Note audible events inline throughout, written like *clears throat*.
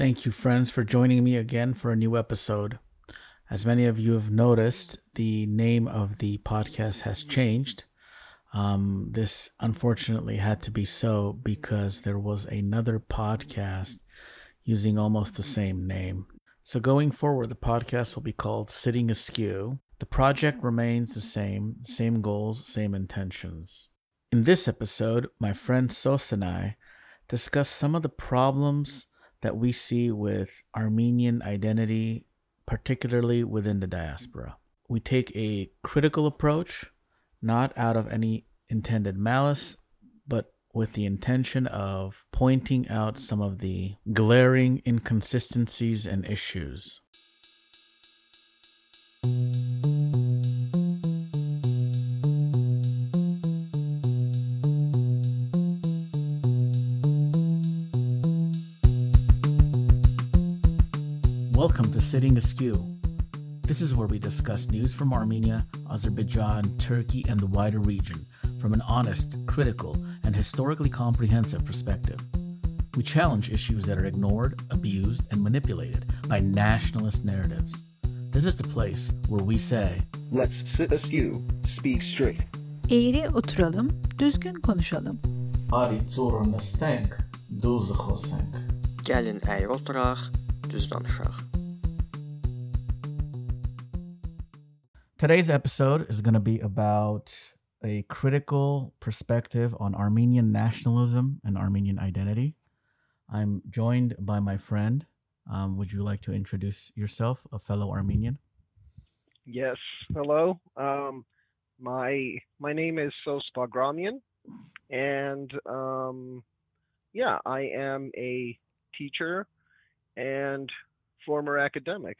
Thank you, friends, for joining me again for a new episode. As many of you have noticed, the name of the podcast has changed. Um, this unfortunately had to be so because there was another podcast using almost the same name. So, going forward, the podcast will be called Sitting Askew. The project remains the same, same goals, same intentions. In this episode, my friend Sos and I discuss some of the problems that we see with Armenian identity, particularly within the diaspora. We take a critical approach, not out of any intended malice, but with the intention of pointing out some of the glaring inconsistencies and issues. Welcome to Sitting Askew. This is where we discuss news from Armenia, Azerbaijan, Turkey, and the wider region from an honest, critical, and historically comprehensive perspective. We challenge issues that are ignored, abused, and manipulated by nationalist narratives. This is the place where we say, Let's sit askew, speak straight. Eğri oturalım, düzgün konuşalım. Ari zoruna stenk, duzu Gelin eğri oturak, düz danışaq. Today's episode is going to be about a critical perspective on Armenian nationalism and Armenian identity. I'm joined by my friend. Um, would you like to introduce yourself, a fellow Armenian? Yes. Hello. Um, my my name is Sos Bagramian, and um, yeah, I am a teacher and former academic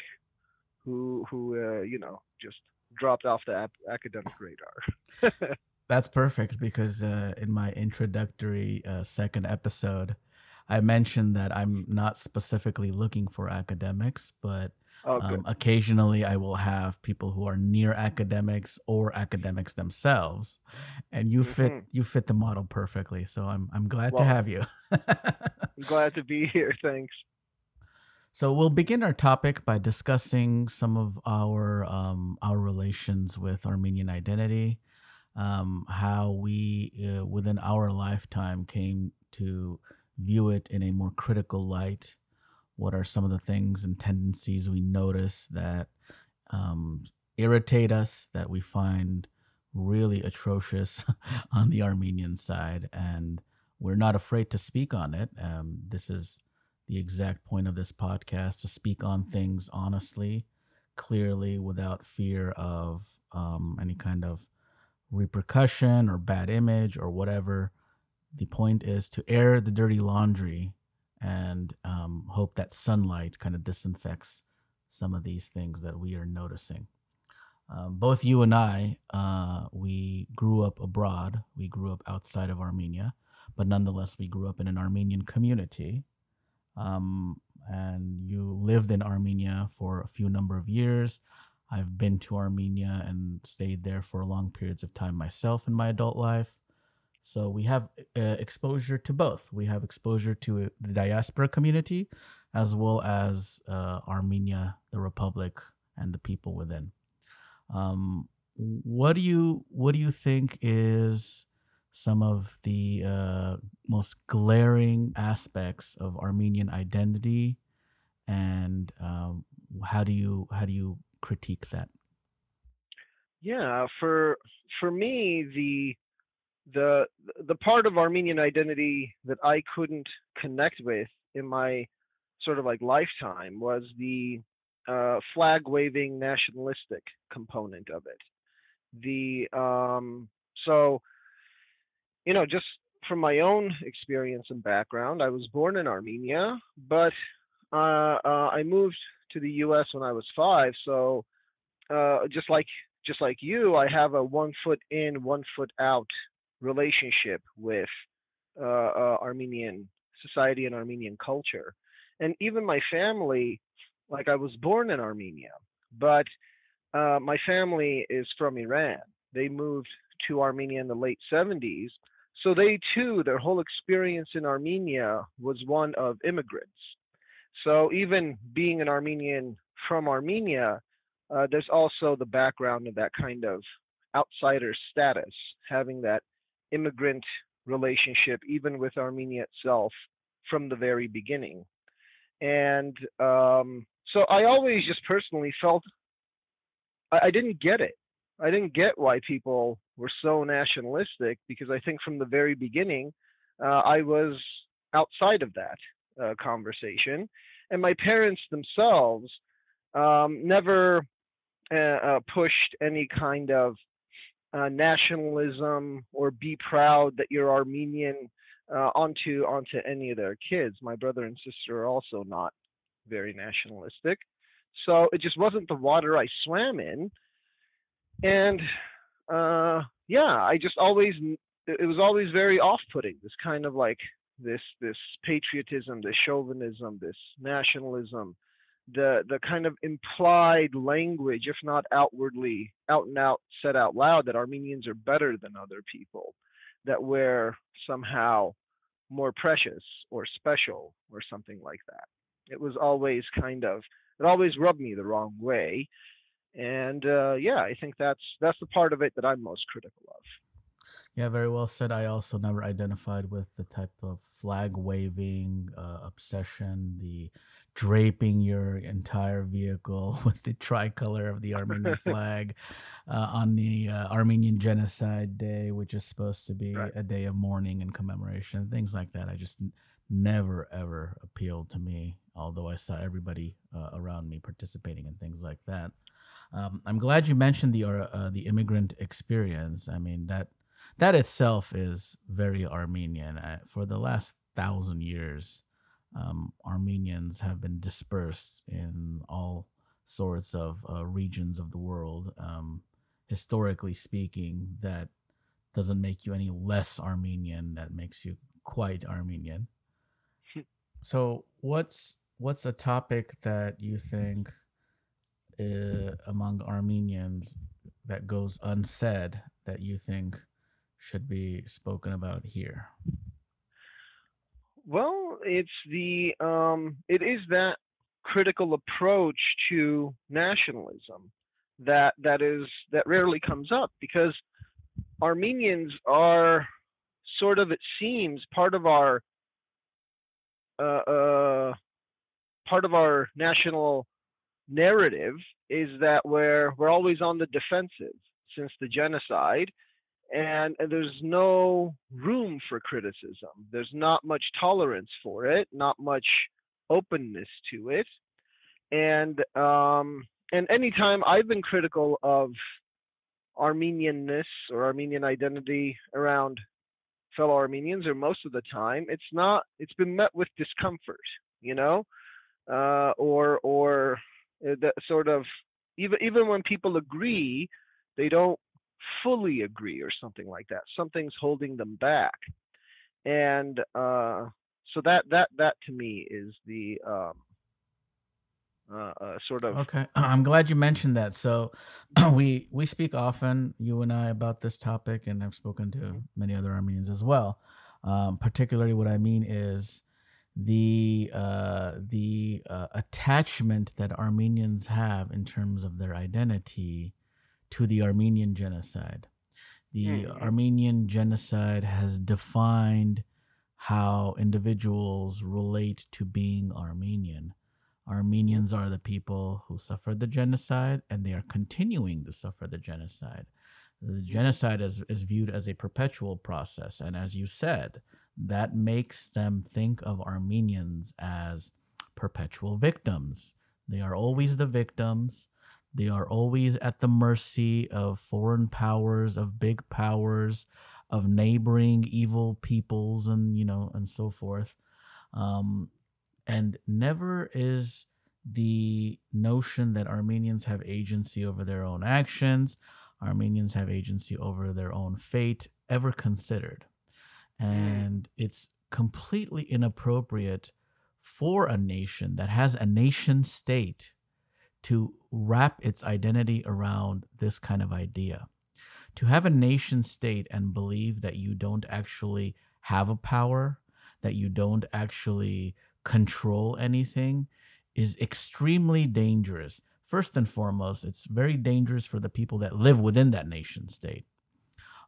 who who uh, you know just dropped off the ap- academic radar. *laughs* That's perfect because uh, in my introductory uh, second episode, I mentioned that I'm not specifically looking for academics, but oh, um, occasionally I will have people who are near academics or academics themselves, and you fit Mhm. you fit the model perfectly. So I'm I'm glad to have you. *laughs* I'm glad to be here. Thanks. So we'll begin our topic by discussing some of our um, our relations with Armenian identity, um, how we uh, within our lifetime came to view it in a more critical light. What are some of the things and tendencies we notice that um, irritate us, that we find really atrocious *laughs* on the Armenian side, and we're not afraid to speak on it. Um, this is the exact point of this podcast to speak on things honestly, clearly, without fear of um, any kind of repercussion or bad image or whatever. The point is to air the dirty laundry and um, hope that sunlight kind of disinfects some of these things that we are noticing. Um, both you and I, uh, we grew up abroad. We grew up outside of Armenia, but nonetheless, we grew up in an Armenian community um, and you lived in Armenia for a few number of years. I've been to Armenia and stayed there for long periods of time myself in my adult life. So we have uh, exposure to both. We have exposure to uh, the diaspora community as well as uh, Armenia, the republic, and the people within. Um, what do you what do you think is some of the uh, most glaring aspects of Armenian identity, and um, how do you how do you critique that? Yeah, for for me, the the the part of Armenian identity that I couldn't connect with in my sort of like lifetime was the uh, flag waving nationalistic component of it. The um, so you know just from my own experience and background, I was born in Armenia, but uh, uh, I moved to the U.S. when I was five. So uh, just like just like you, I have a one foot in, one foot out relationship with uh, uh, Armenian society and Armenian culture. And even my family, like I was born in Armenia, but uh, my family is from Iran. They moved to Armenia in the late 70s. So they too, their whole experience in Armenia was one of immigrants. So even being an Armenian from Armenia, uh, there's also the background of that kind of outsider status, having that immigrant relationship, even with Armenia itself, from the very beginning. And um, so I always just personally felt I, I didn't get it. I didn't get why people were so nationalistic because I think from the very beginning, uh, I was outside of that uh, conversation. And my parents themselves um, never uh, uh pushed any kind of uh, nationalism or be proud that you're Armenian uh, onto onto any of their kids. My brother and sister are also not very nationalistic, so it just wasn't the water I swam in. And uh, yeah, I just always it was always very off-putting. This kind of like this this patriotism, this chauvinism, this nationalism, the the kind of implied language, if not outwardly out and out said out loud, that Armenians are better than other people, that we're somehow more precious or special or something like that. It was always kind of it always rubbed me the wrong way, and uh, yeah, I think that's that's the part of it that I'm most critical of. Yeah, very well said. I also never identified with the type of flag waving uh, obsession, the draping your entire vehicle *laughs* with the tricolor of the Armenian *laughs* flag uh, on the uh, Armenian Genocide Day, which is supposed to be Right. a day of mourning and commemoration, things like that. I just never ever appealed to me, although I saw everybody uh, around me participating in things like that. Um, I'm glad you mentioned the uh, uh, the immigrant experience. I mean that that itself is very Armenian. Uh, for the last thousand years, um, Armenians have been dispersed in all sorts of uh, regions of the world. Um, historically speaking, that doesn't make you any less Armenian. That makes you quite Armenian. So, what's what's a topic that you think uh, among Armenians that goes unsaid that you think should be spoken about here? Well, it's the um, it is that critical approach to nationalism that that is that rarely comes up because Armenians are sort of it seems part of our uh, uh, part of our national narrative is that we're we're always on the defensive since the genocide and, and there's no room for criticism. There's not much tolerance for it not much openness to it. And um and anytime i've been critical of armenianness or armenian identity around fellow armenians or most of the time it's not it's been met with discomfort you know? Uh or or uh, that sort of even even when people agree they don't fully agree or something like that. Something's holding them back. And uh so that that that to me is the um uh, uh sort of Okay, *clears throat* I'm glad you mentioned that. So, *clears throat* we we speak often, you and I, about this topic, and I've spoken to many other Armenians as well. Um, particularly, what I mean is the uh, the uh, attachment that Armenians have in terms of their identity to the Armenian genocide. The Mhm. Armenian genocide has defined how individuals relate to being Armenian. Armenians are the people who suffered the genocide and they are continuing to suffer the genocide. The genocide is, is viewed as a perpetual process. And as you said, that makes them think of Armenians as perpetual victims. They are always the victims. They are always at the mercy of foreign powers, of big powers, of neighboring evil peoples, and you know, and so forth. Um, and never is the notion that Armenians have agency over their own actions, Armenians have agency over their own fate ever considered. Mm. And it's completely inappropriate for a nation that has a nation state to wrap its identity around this kind of idea. To have a nation state and believe that you don't actually have a power, that you don't actually control anything is extremely dangerous. First and foremost, it's very dangerous for the people that live within that nation state.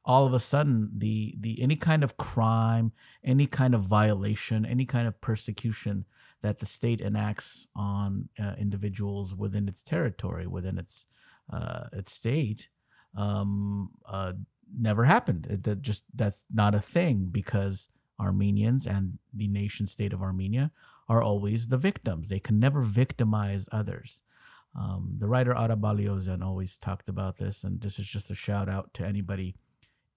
All of a sudden, the the any kind of crime, any kind of violation, any kind of persecution that the state enacts on uh, individuals within its territory, within its uh, its state, um, uh, never happened. It, that just that's not a thing because Armenians and the nation state of Armenia are always the victims. They can never victimize others. Um, the writer Ara Baliozian always talked about this, and this is just a shout out to anybody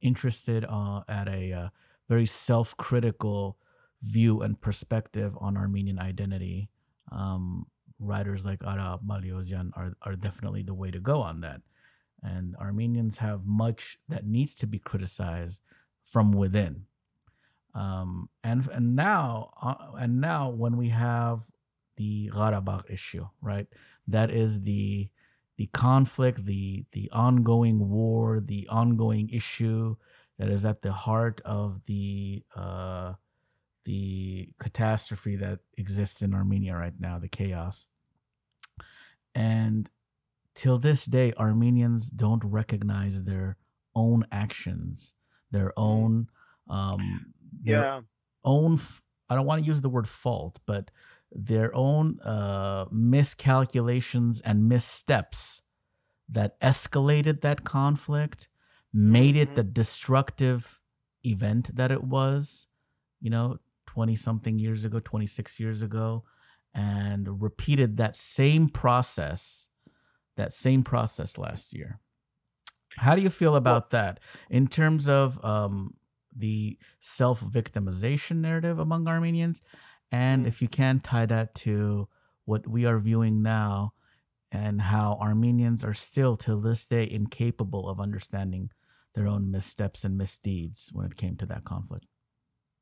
interested uh, at a uh, very self critical view and perspective on Armenian identity. Um, writers like Ara Baliozian are, are definitely the way to go on that. And Armenians have much that needs to be criticized from within. Um, and and now uh, and now when we have the Karabakh issue, right? That is the the conflict, the the ongoing war, the ongoing issue that is at the heart of the uh, the catastrophe that exists in Armenia right now, the chaos. And till this day, Armenians don't recognize their own actions, their Mm. own, um, their Yeah. own. I don't want to use the word fault, but their own uh, miscalculations and missteps that escalated that conflict, made it Mhm. the destructive event that it was. You know, twenty something years ago, twenty six years ago, and repeated that same process, that same process last year. How do you feel about that in terms of um, the self victimization narrative among Armenians? And mm, if you can tie that to what we are viewing now and how Armenians are still till this day incapable of understanding their own missteps and misdeeds when it came to that conflict.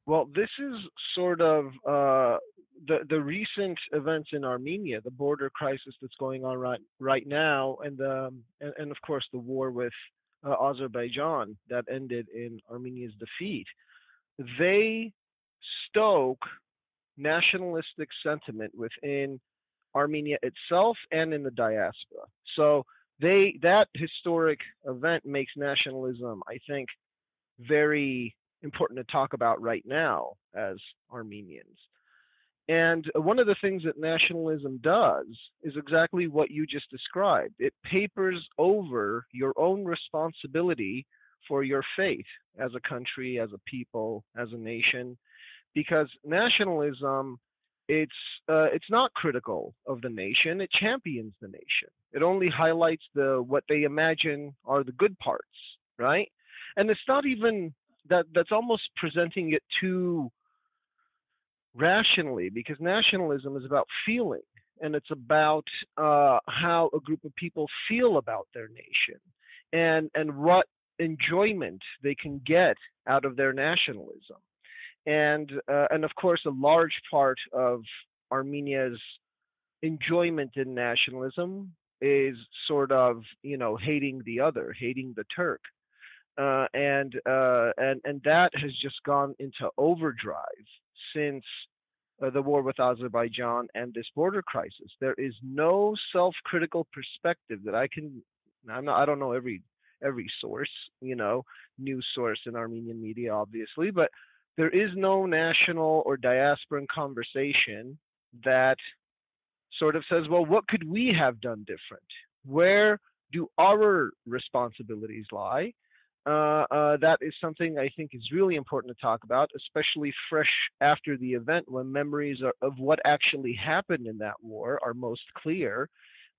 well, this is sort of uh, the the recent events in Armenia, the border crisis that's going on right right now, and um, and, and of course the war with uh, Azerbaijan that ended in Armenia's defeat. They stoke nationalistic sentiment within Armenia itself and in the diaspora. So they that historic event makes nationalism, I think, very important to talk about right now as Armenians. And one of the things that nationalism does is exactly what you just described. It papers over your own responsibility for your fate as a country, as a people, as a nation, because nationalism it's uh, it's not critical of the nation. It champions the nation. It only highlights the what they imagine are the good parts right? And it's not even that that's almost presenting it too rationally because nationalism is about feeling and it's about uh, how a group of people feel about their nation and and what enjoyment they can get out of their nationalism. And uh, and of course a large part of Armenia's enjoyment in nationalism is sort of you know hating the other hating the Turk. Uh, and uh, and and that has just gone into overdrive since uh, the war with Azerbaijan and this border crisis. There is no self-critical perspective that I can. I'm not. I don't know every every source, you know, news source in Armenian media, obviously, but there is no national or diasporan conversation that sort of says, well, what could we have done different? Where do our responsibilities lie? Uh, uh, that is something I think is really important to talk about, especially fresh after the event when memories are, of what actually happened in that war are most clear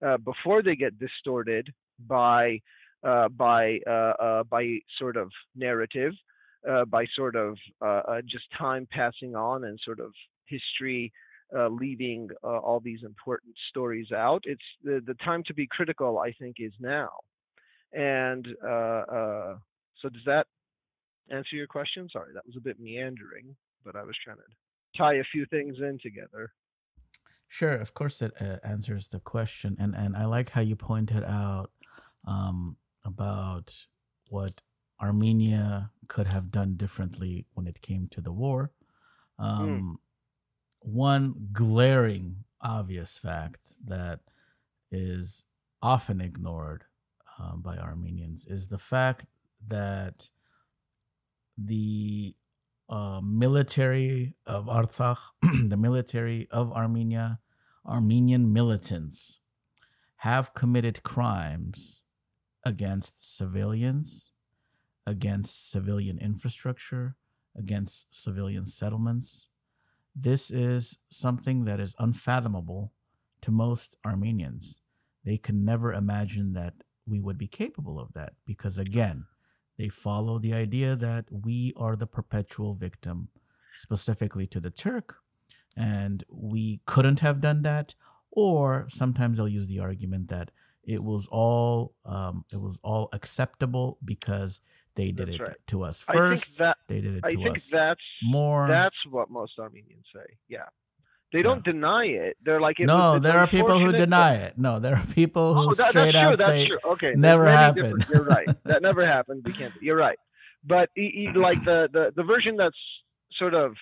uh, before they get distorted by uh, by uh, uh, by sort of narrative, by sort of just time passing on and sort of history uh, leaving uh, all these important stories out. It's the, the time to be critical, I think, is now. And uh, so, does that answer your question? Sorry, that was a bit meandering, but I was trying to tie a few things in together. Sure, of course, it uh, answers the question, and and I like how you pointed out um, about what Armenia could have done differently when it came to the war. Mm. Um, one glaring, obvious fact that is often ignored um, by Armenians is the fact that the uh, military of Artsakh, *clears throat* the military of Armenia, Armenian militants have committed crimes against civilians, against civilian infrastructure, against civilian settlements. This is something that is unfathomable to most Armenians. They can never imagine that we would be capable of that because, again, they follow the idea that we are the perpetual victim, specifically to the Turk, and we couldn't have done that. Or sometimes they'll use the argument that it was all um, it was all acceptable because they did That's it right. to us first. that they did it I to think us that's more. that's what most Armenians say. Yeah, they don't deny it. They're like, it no, was, there are people who deny it. No, there are people who oh, that, straight true. out say. Okay, never happened. different- You're right. That never happened. We can't. You're right. But e- e- like the, the the version that's sort of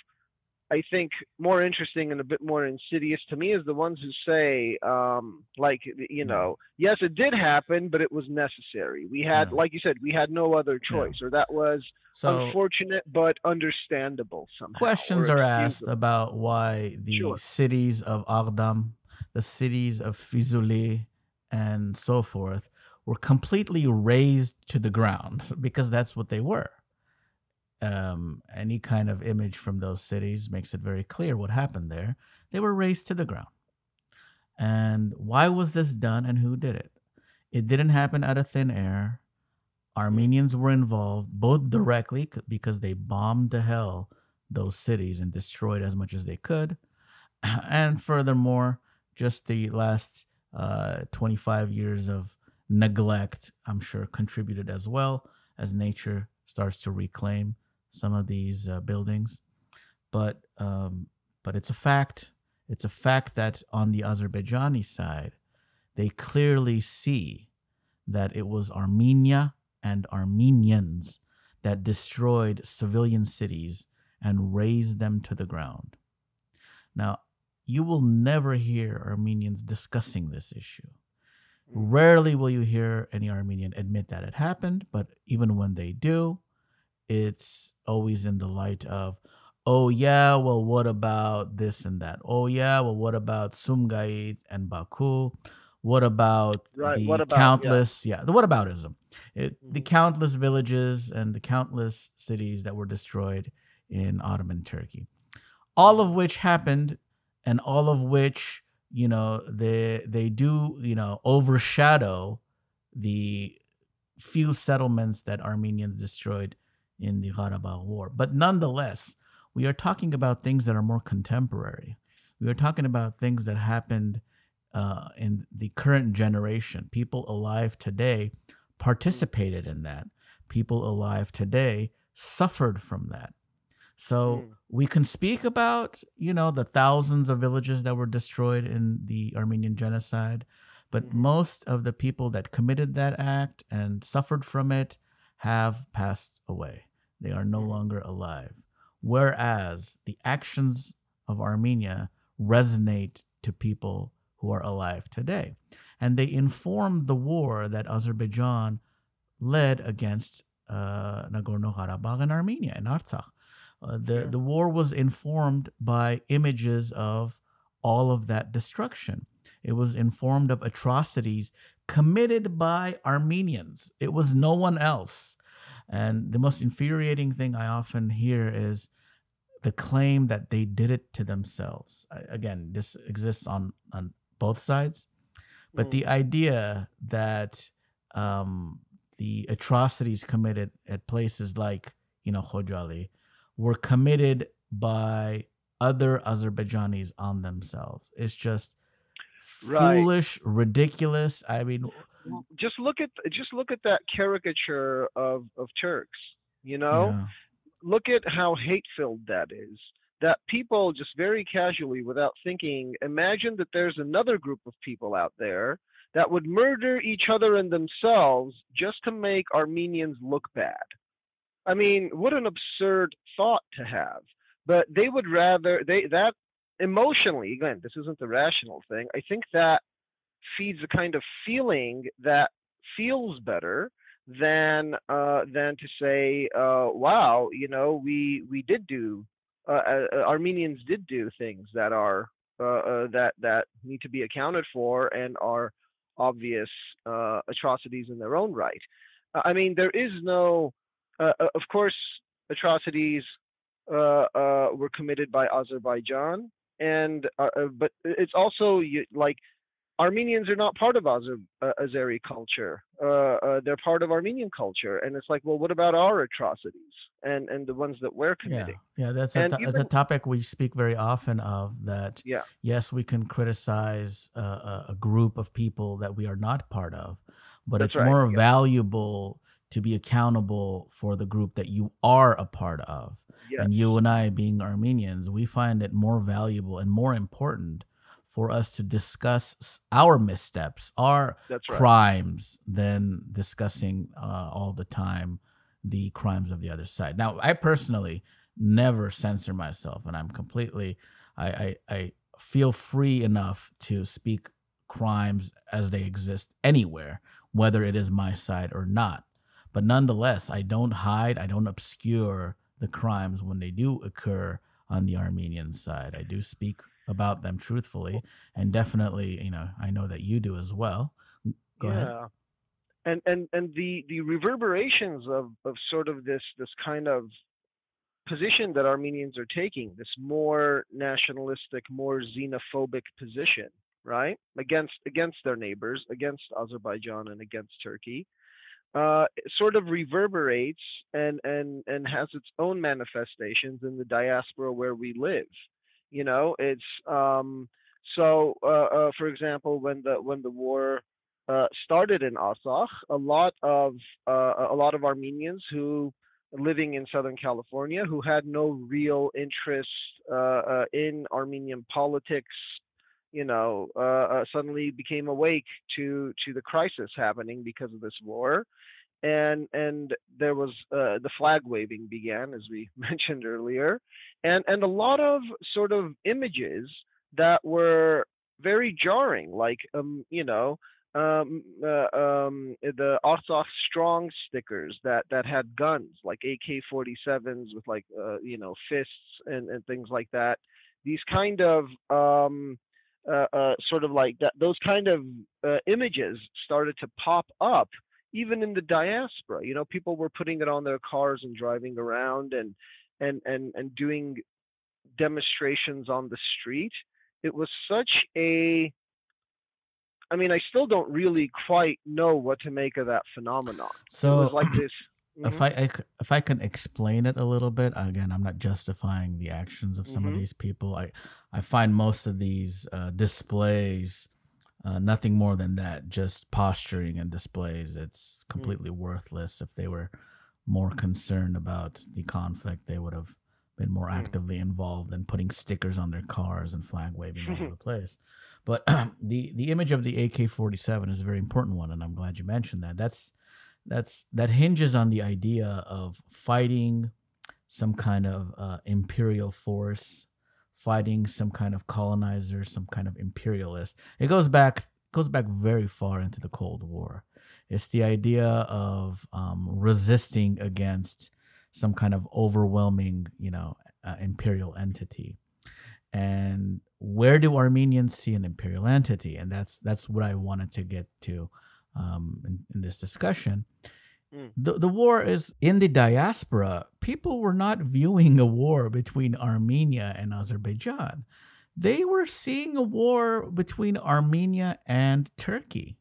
I think more interesting and a bit more insidious to me is the ones who say, um, like, you know, yes, it did happen, but it was necessary. We had, Yeah. like you said, we had no other choice, or that was so. unfortunate but understandable somehow. questions are asked about why the Sure. cities of Agdam, the cities of Fizuli, and so forth were completely razed to the ground *laughs* because that's what they were. Um, any kind of image from those cities makes it very clear what happened there. They were razed to the ground. And why was this done and who did it? It didn't happen out of thin air. Armenians were involved both directly because they bombed to hell those cities and destroyed as much as they could. *clears throat* And furthermore, just the last uh, 25 years of neglect, I'm sure, contributed as well as nature starts to reclaim some of these uh, buildings. But um, but it's a fact. It's a fact that on the Azerbaijani side, they clearly see that it was Armenia and Armenians that destroyed civilian cities and razed them to the ground. Now, you will never hear Armenians discussing this issue. Rarely will you hear any Armenian admit that it happened, but even when they do, it's always in the light of, oh, yeah, well, what about this and that? Oh, yeah, well, what about Sumgait and Baku? What about Right, the what about- countless, yeah. the whataboutism? It, the Mhm. countless villages and the countless cities that were destroyed in Ottoman Turkey, all of which happened, and all of which you know they they do you know overshadow the few settlements that Armenians destroyed in the Karabakh War. But nonetheless, we are talking about things that are more contemporary. We are talking about things that happened uh, in the current generation. People alive today participated in that. People alive today suffered from that. So Mm. we can speak about, you know, the thousands of villages that were destroyed in the Armenian genocide, but Mhm. most of the people that committed that act and suffered from it have passed away. They are no longer alive. Whereas the actions of Armenia resonate to people who are alive today. And they informed the war that Azerbaijan led against uh, Nagorno Karabakh and Armenia and Artsakh. Uh, the, Yeah. the war was informed by images of all of that destruction. It was informed of atrocities committed by Armenians. It was no one else. And the most infuriating thing I often hear is the claim that they did it to themselves. I- Again, this exists on, on both sides. But Mm. the idea that um, the atrocities committed at places like, you know, Khojali were committed by other Azerbaijanis on themselves. It's just Right. foolish, ridiculous. I mean, just look at just look at that caricature of of Turks. You know, yeah. look at how hate filled that is. That people just very casually, without thinking, imagine that there's another group of people out there that would murder each other and themselves just to make Armenians look bad. I mean, what an absurd thought to have. But they would rather they that emotionally, again, this isn't the rational thing. I think that feeds a kind of feeling that feels better than uh, than to say, uh, "Wow, you know, we we did do uh, uh, uh, Armenians did do things that are uh, that that need to be accounted for and are obvious atrocities in their own right." I mean, there is no, of course, atrocities were committed by Azerbaijan, and but it's also like Armenians are not part of Azer, uh, Azeri culture. Uh, uh, they're part of Armenian culture, and it's like, well, what about our atrocities and and the ones that we're committing? yeah, yeah that's a, to- that's a topic we speak very often of. That yeah, yes, we can criticize a, a, a group of people that we are not part of, but that's it's right. more Yeah, valuable to be accountable for the group that you are a part of. yeah, And you and I, being Armenians, we find it more valuable and more important for us to discuss our missteps, our right. crimes, than discussing uh, all the time the crimes of the other side. Now, I personally never censor myself, and I'm completely, I, I, I feel free enough to speak crimes as they exist anywhere, whether it is my side or not. But nonetheless, I don't hide, I don't obscure the crimes when they do occur on the Armenian side. I do speak about them truthfully, and definitely, you know, I know that you do as well. Go ahead. Yeah, and and and the the reverberations of of sort of this this kind of position that Armenians are taking, this more nationalistic, more xenophobic position, right, against against their neighbors, against Azerbaijan and against Turkey, uh, sort of reverberates and and and has its own manifestations in the diaspora where we live. You know, it's um, so. Uh, uh, for example, when the when the war uh, started in Artsakh, a lot of uh, a lot of Armenians who living in Southern California who had no real interest in Armenian politics, you know, uh, uh, suddenly became awake to to the crisis happening because of this war, and and there was uh, the flag waving began, as we *laughs* mentioned earlier, and and a lot of sort of images that were very jarring, like um, you know um, uh, um, the Artsakh strong stickers that that had guns like AK-47s with like uh, you know fists and, and things like that. These kind of um, uh, uh, sort of like that. Those kind of uh, images started to pop up even in the diaspora. You know, people were putting it on their cars and driving around and and and and doing demonstrations on the street. It was such a I mean, I still don't really quite know what to make of that phenomenon. It So, was like *clears throat* this. if Mhm, I, if I can explain it a little bit, again, I'm not justifying the actions of some of mhm, these people. I I find most of these uh, displays uh, nothing more than that, just posturing and displays. It's mm, completely worthless. If they were more concerned about the conflict, they would have been more mm. actively involved than putting stickers on their cars and flag waving all over *laughs* the place. But *clears throat* the the image of the AK-47 is a very important one, and I'm glad you mentioned that. That's that's that hinges on the idea of fighting some kind of uh, imperial force, fighting some kind of colonizer, some kind of imperialist. It goes back goes back very far into the Cold War. It's the idea of um, resisting against some kind of overwhelming, you know, uh, imperial entity. And where do Armenians see an imperial entity? And that's that's what I wanted to get to um, in, in this discussion. Mm. The, the war is in the diaspora. People were not viewing a war between Armenia and Azerbaijan. They were seeing a war between Armenia and Turkey.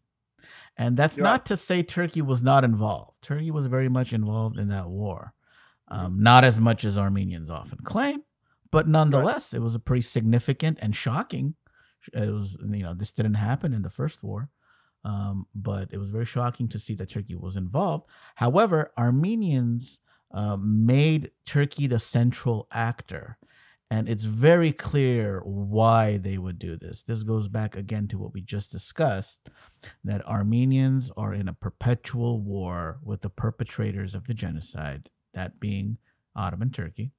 And that's Yeah. not to say Turkey was not involved. Turkey was very much involved in that war. Mhm. Um, not as much as Armenians often claim, but nonetheless, it was a pretty significant and shocking. It was, you know, this didn't happen in the first war, um, but it was very shocking to see that Turkey was involved. However, Armenians uh, made Turkey the central actor. And it's very clear why they would do this. This goes back again to what we just discussed that Armenians are in a perpetual war with the perpetrators of the genocide, that being Ottoman Turkey.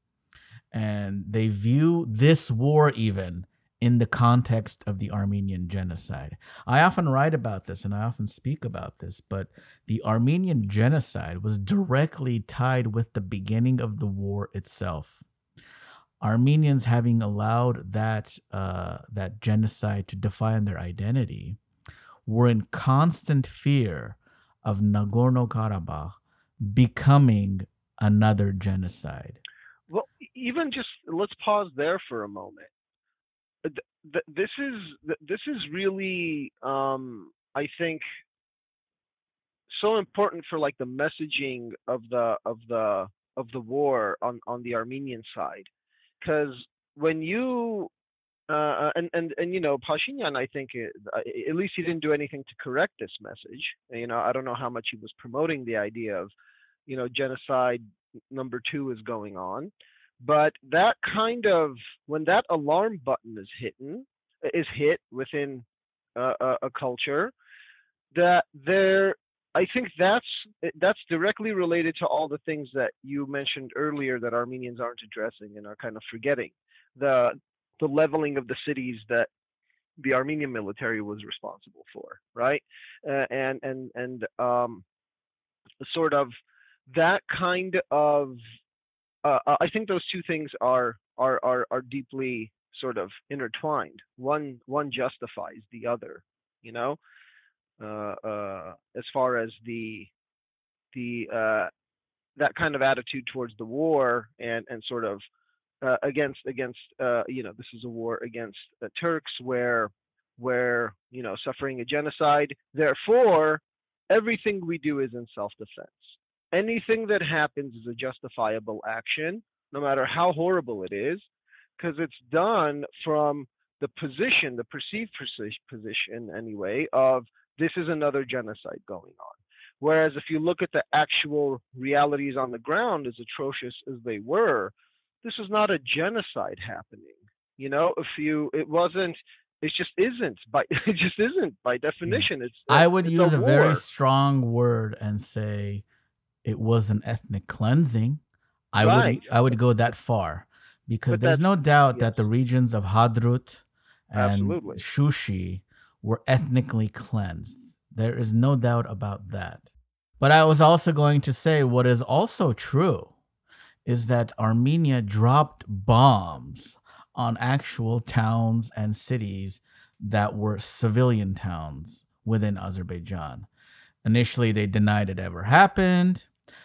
and they view this war even in the context of the Armenian genocide. I often write about this and I often speak about this, but the Armenian genocide was directly tied with the beginning of the war itself. Armenians having allowed that uh, that genocide to define their identity were in constant fear of Nagorno Karabakh becoming another genocide. Well, even just let's pause there for a moment. Th- th- This is th- this is really, um, I think, so important for like the messaging of the of the of the war on on the Armenian side, because when you uh, uh, and and and you know Pashinyan, I think it, uh, at least he didn't do anything to correct this message. You know, I don't know how much he was promoting the idea of, you know, genocide number two is going on, but that kind of when that alarm button is hidden is hit within uh, a, a culture, that there. I think that's that's directly related to all the things that you mentioned earlier that Armenians aren't addressing and are kind of forgetting. The the leveling of the cities that the Armenian military was responsible for, right? Uh, and and and um, sort of that kind of uh, uh, I think those two things are are are are deeply sort of intertwined. One one justifies the other, you know. Uh, uh, as far as the the uh, that kind of attitude towards the war and and sort of uh, against against uh, you know this is a war against the Turks where where you know suffering a genocide. Therefore, everything we do is in self-defense. Anything that happens is a justifiable action, no matter how horrible it is, because it's done from the position, the perceived position anyway, of this is another genocide going on. Whereas if you look at the actual realities on the ground, as atrocious as they were, this is not a genocide happening. You know, if you, it wasn't, it just isn't by, *laughs* it just isn't by definition. It's, I would it's use a, war. very strong word and say it was an ethnic cleansing. I Right. would I would go that far because But there's no doubt yes. that the regions of Hadrut and Absolutely. Shushi were ethnically cleansed. There is no doubt about that. But I was also going to say what is also true is that Armenia dropped bombs on actual towns and cities that were civilian towns within Azerbaijan. Initially, they denied it ever happened.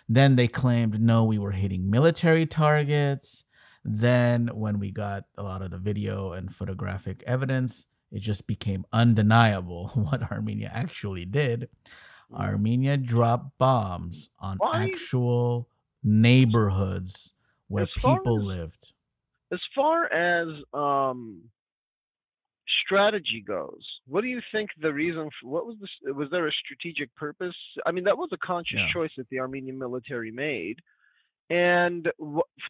Then they claimed, no, we were hitting military targets. Then, when we got a lot of the video and photographic evidence, it just became undeniable *laughs* what Armenia actually did. Armenia dropped bombs on Why- actual neighborhoods where people as- lived. as far as um strategy goes. What do you think the reason for, what was this was there a strategic purpose? I mean that was a conscious Yeah. choice that the armenian military made. And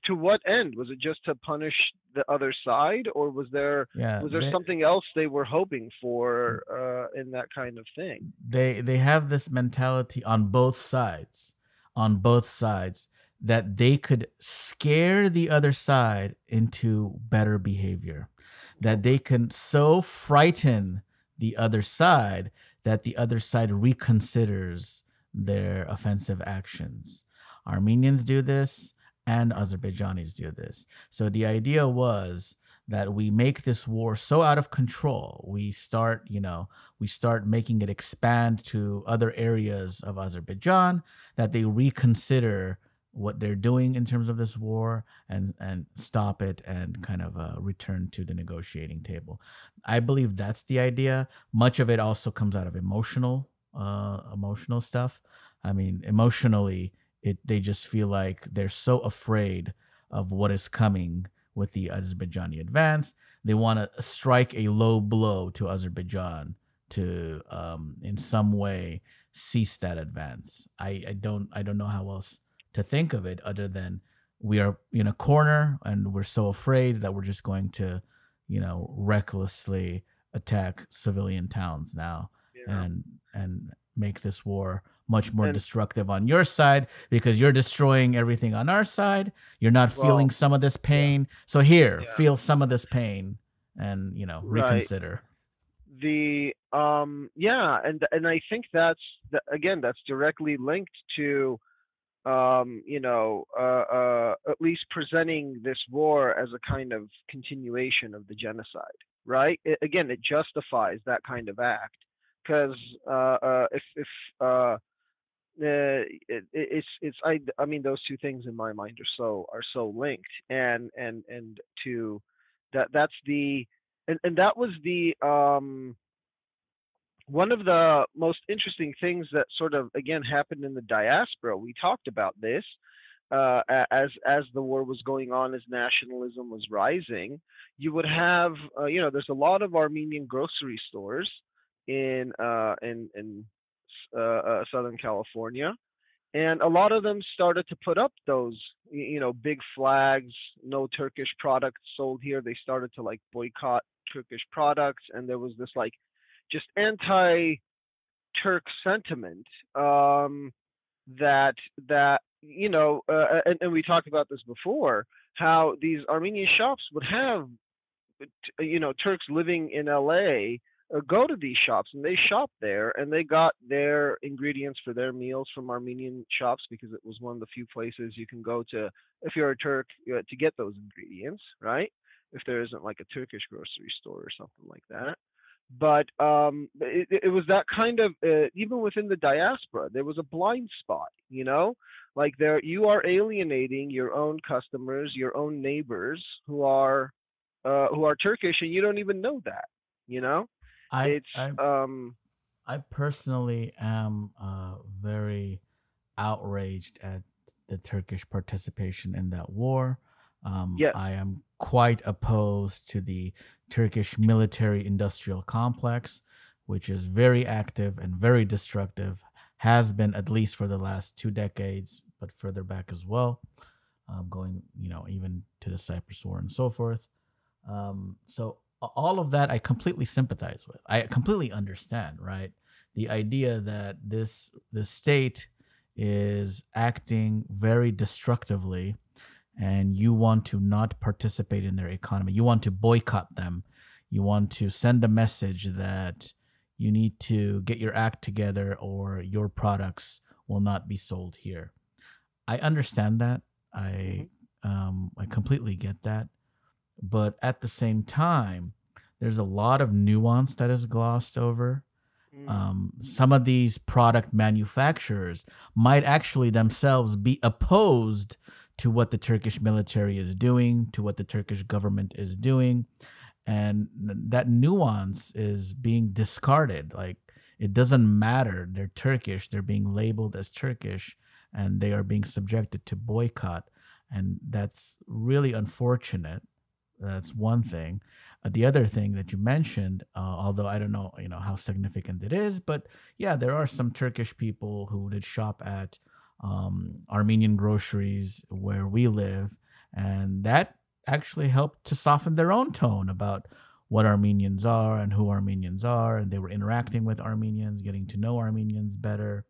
to what end? Was it just to punish the other side or was there Yeah, was there they- something else they were hoping for uh, in that kind of thing? They they have this mentality on both sides on both sides that they could scare the other side into better behavior that they can so frighten the other side that the other side reconsiders their offensive actions. Armenians do this and azerbaijanis do this. So the idea was that we make this war so out of control we start you know we start making it expand to other areas of Azerbaijan, that they reconsider what they're doing in terms of this war and and stop it and kind of uh, return to the negotiating table. I believe that's the idea. Much of it also comes out of emotional uh, emotional stuff. I mean, emotionally, it they just feel like they're so afraid of what is coming with the Azerbaijani advance. They want to strike a low blow to Azerbaijan to um, in some way cease that advance. I, I don't I don't know how else to think of it other than we are in a corner and we're so afraid that we're just going to, you know, recklessly attack civilian towns now Yeah. and and make this war much more And- destructive on your side because you're destroying everything on our side. You're not feeling some of this pain. So here, Yeah. feel some of this pain and, you know, Right. reconsider. the um yeah and and i think that's the, again that's directly linked to um you know uh, uh at least presenting this war as a kind of continuation of the genocide right? It, again it justifies that kind of act because uh, uh if if uh it- it's it's I I mean those two things in my mind are so are so linked. And and and to that that's the and, and that was the um one of the most interesting things that sort of again happened in the diaspora we talked about this uh, as as the war was going on as nationalism was rising you would have uh, you know there's a lot of armenian grocery stores in uh, in in uh, uh, southern california and a lot of them started to put up those you know big flags no turkish products sold here. They started to like boycott turkish products and there was this like just anti turk sentiment um that that you know uh, and, and we talked about this before how these armenian shops would have you know turks living in la uh, go to these shops and they shop there and they got their ingredients for their meals from Armenian shops because it was one of the few places you can go to if you're a Turk uh, to get those ingredients, right? If there isn't like a Turkish grocery store or something like that. But um, it, it was that kind of uh, even within the diaspora, there was a blind spot, you know, like there you are alienating your own customers, your own neighbors who are uh, who are Turkish, and you don't even know that, you know I, it's I, um I personally am uh, very outraged at the Turkish participation in that war. Um, Yeah. I am quite opposed to the Turkish military industrial complex, which is very active and very destructive, has been at least for the last two decades, but further back as well, um, going, you know, even to the Cyprus War and so forth. Um, so all of that I completely sympathize with. I completely understand, right? The idea that this the state is acting very destructively and you want to not participate in their economy. You want to boycott them. You want to send a message that you need to get your act together or your products will not be sold here. I understand that. I um, I completely get that. But at the same time, there's a lot of nuance that is glossed over. mm, Um, some of these product manufacturers might actually themselves be opposed to what the Turkish military is doing, to what the Turkish government is doing. And that nuance is being discarded. Like, it doesn't matter. They're Turkish, they're being labeled as Turkish, and they are being subjected to boycott. And that's really unfortunate. That's one thing. Uh, the other thing that you mentioned, uh, although I don't know, you know how significant it is, but yeah, there are some Turkish people who did shop at um, Armenian groceries where we live, and that actually helped to soften their own tone about what Armenians are and who Armenians are, and they were interacting with Armenians, getting to know Armenians better,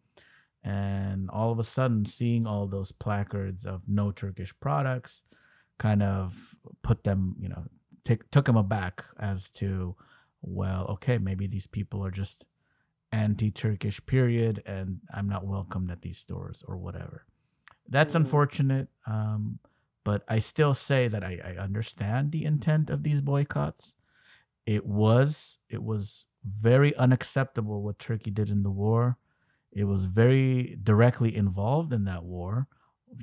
and all of a sudden, seeing all those placards of no Turkish products, kind of put them, you know, take, took them aback as to, well, okay, maybe these people are just anti-Turkish period, and I'm not welcomed at these stores or whatever. That's Mhm. unfortunate, um, but I still say that I, I understand the intent of these boycotts. It was it was very unacceptable what Turkey did in the war. It was very directly involved in that war.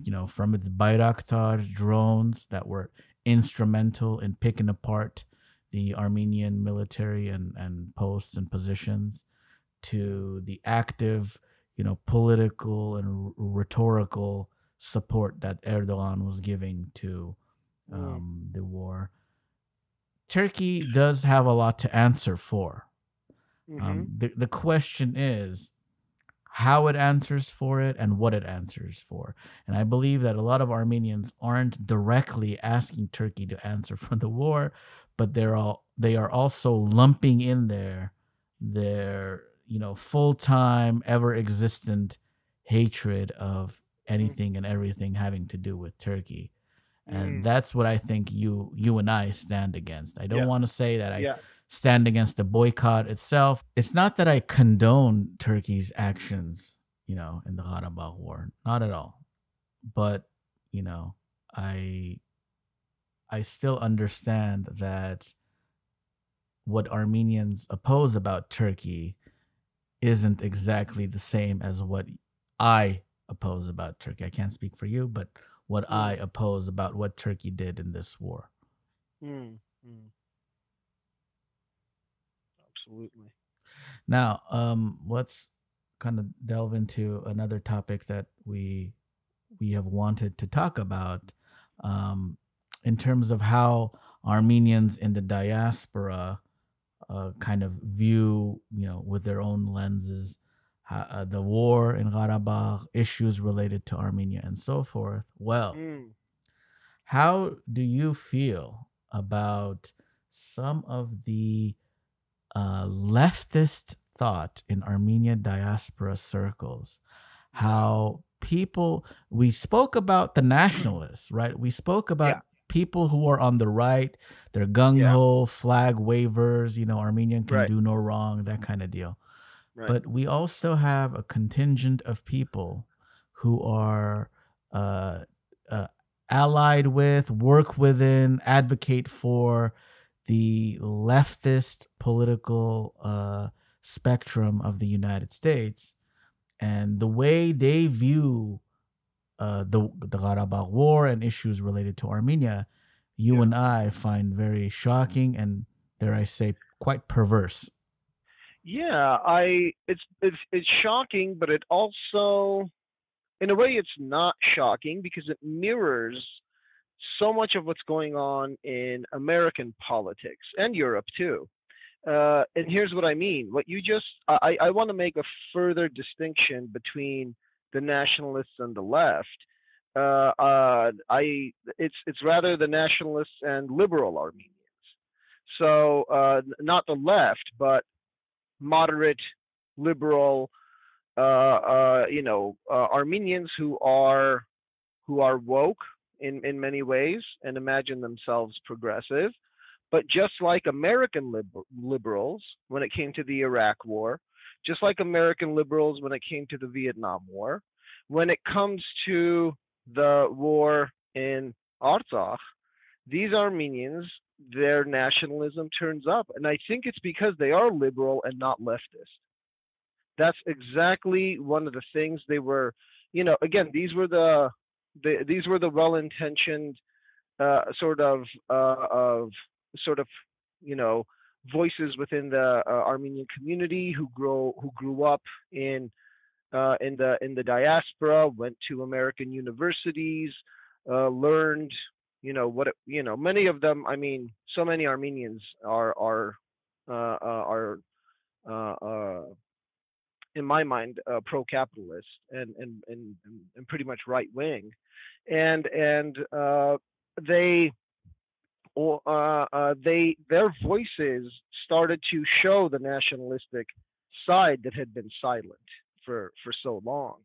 You know, from its Bayraktar drones that were instrumental in picking apart the Armenian military and, and posts and positions to the active, you know, political and r- rhetorical support that Erdogan was giving to Mm. um, the war. Turkey does have a lot to answer for. mhm. Um, the, the question is how it answers for it and what it answers for. And I believe that a lot of Armenians aren't directly asking Turkey to answer *laughs* for the war, but they're all they are also lumping in there their you know full time, ever existent hatred of anything and everything having to do with Turkey. And Mm. that's what I think you you and I stand against. I don't Yeah. want to say that I Yeah. stand against the boycott itself. It's not that I condone Turkey's actions, you know, in the Karabakh war. Not at all. But, you know, I I still understand that what Armenians oppose about Turkey isn't exactly the same as what I oppose about Turkey. I can't speak for you, but what Mm. I oppose about what Turkey did in this war. Mm, mm. Absolutely. Now, um, let's kind of delve into another topic that we we have wanted to talk about um, in terms of how Armenians in the diaspora uh, kind of view, you know, with their own lenses, uh, the war in Karabakh, issues related to Armenia, and so forth. Well, Mm. how do you feel about some of the uh, leftist thought in Armenia diaspora circles? How people, we spoke about the nationalists, right? We spoke about Yeah. People who are on the right, they're gung ho, flag wavers, you know, Armenian can Right. do no wrong, that kind of deal. Right. But we also have a contingent of people who are uh, uh, allied with, work within, advocate for the leftist political uh, spectrum of the United States. And the way they view uh, the, the Karabakh War and issues related to Armenia, you Yeah. and I find very shocking and, dare I say, quite perverse. Yeah, I it's it's it's shocking, but it also in a way it's not shocking because it mirrors so much of what's going on in American politics and Europe too. Uh, and here's what I mean. What you just I, I want to make a further distinction between the nationalists and the left. Uh, uh, I it's it's rather the nationalists and liberal Armenians. So uh, not the left, but moderate, liberal, uh, uh, you know, uh, Armenians who are who are woke in in many ways and imagine themselves progressive, but just like American liber- liberals when it came to the Iraq War, just like American liberals when it came to the Vietnam War, when it comes to the war in Artsakh, these Armenians, their nationalism turns up. And I think it's because they are liberal and not leftist. That's exactly one of the things they were, you know, again, these were the, the these were the well-intentioned uh, sort of uh, of sort of, you know, voices within the uh, Armenian community who grow who grew up in uh, in the in the diaspora, went to American universities, uh, learned, you know, what it, you know. Many of them, I mean, so many Armenians are are uh, uh, are uh, in my mind pro-capitalist and and and and pretty much right wing, and and they or uh, uh, they their voices started to show the nationalistic side that had been silent for for so long.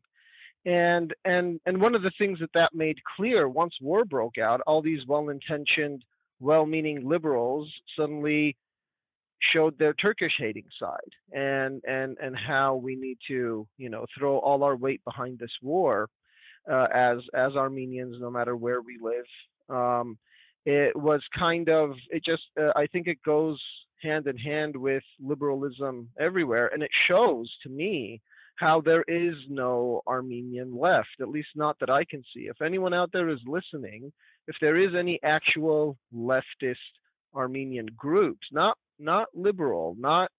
And and and one of the things that that made clear once war broke out all these well-intentioned well-meaning liberals suddenly showed their turkish hating side and and and how we need to you know throw all our weight behind this war uh, as as armenians no matter where we live. Um, it was kind of it just uh, i think it goes hand in hand with liberalism everywhere and it shows to me how there is no armenian left at least not that i can see. If anyone out there is listening if there is any actual leftist armenian groups not not liberal not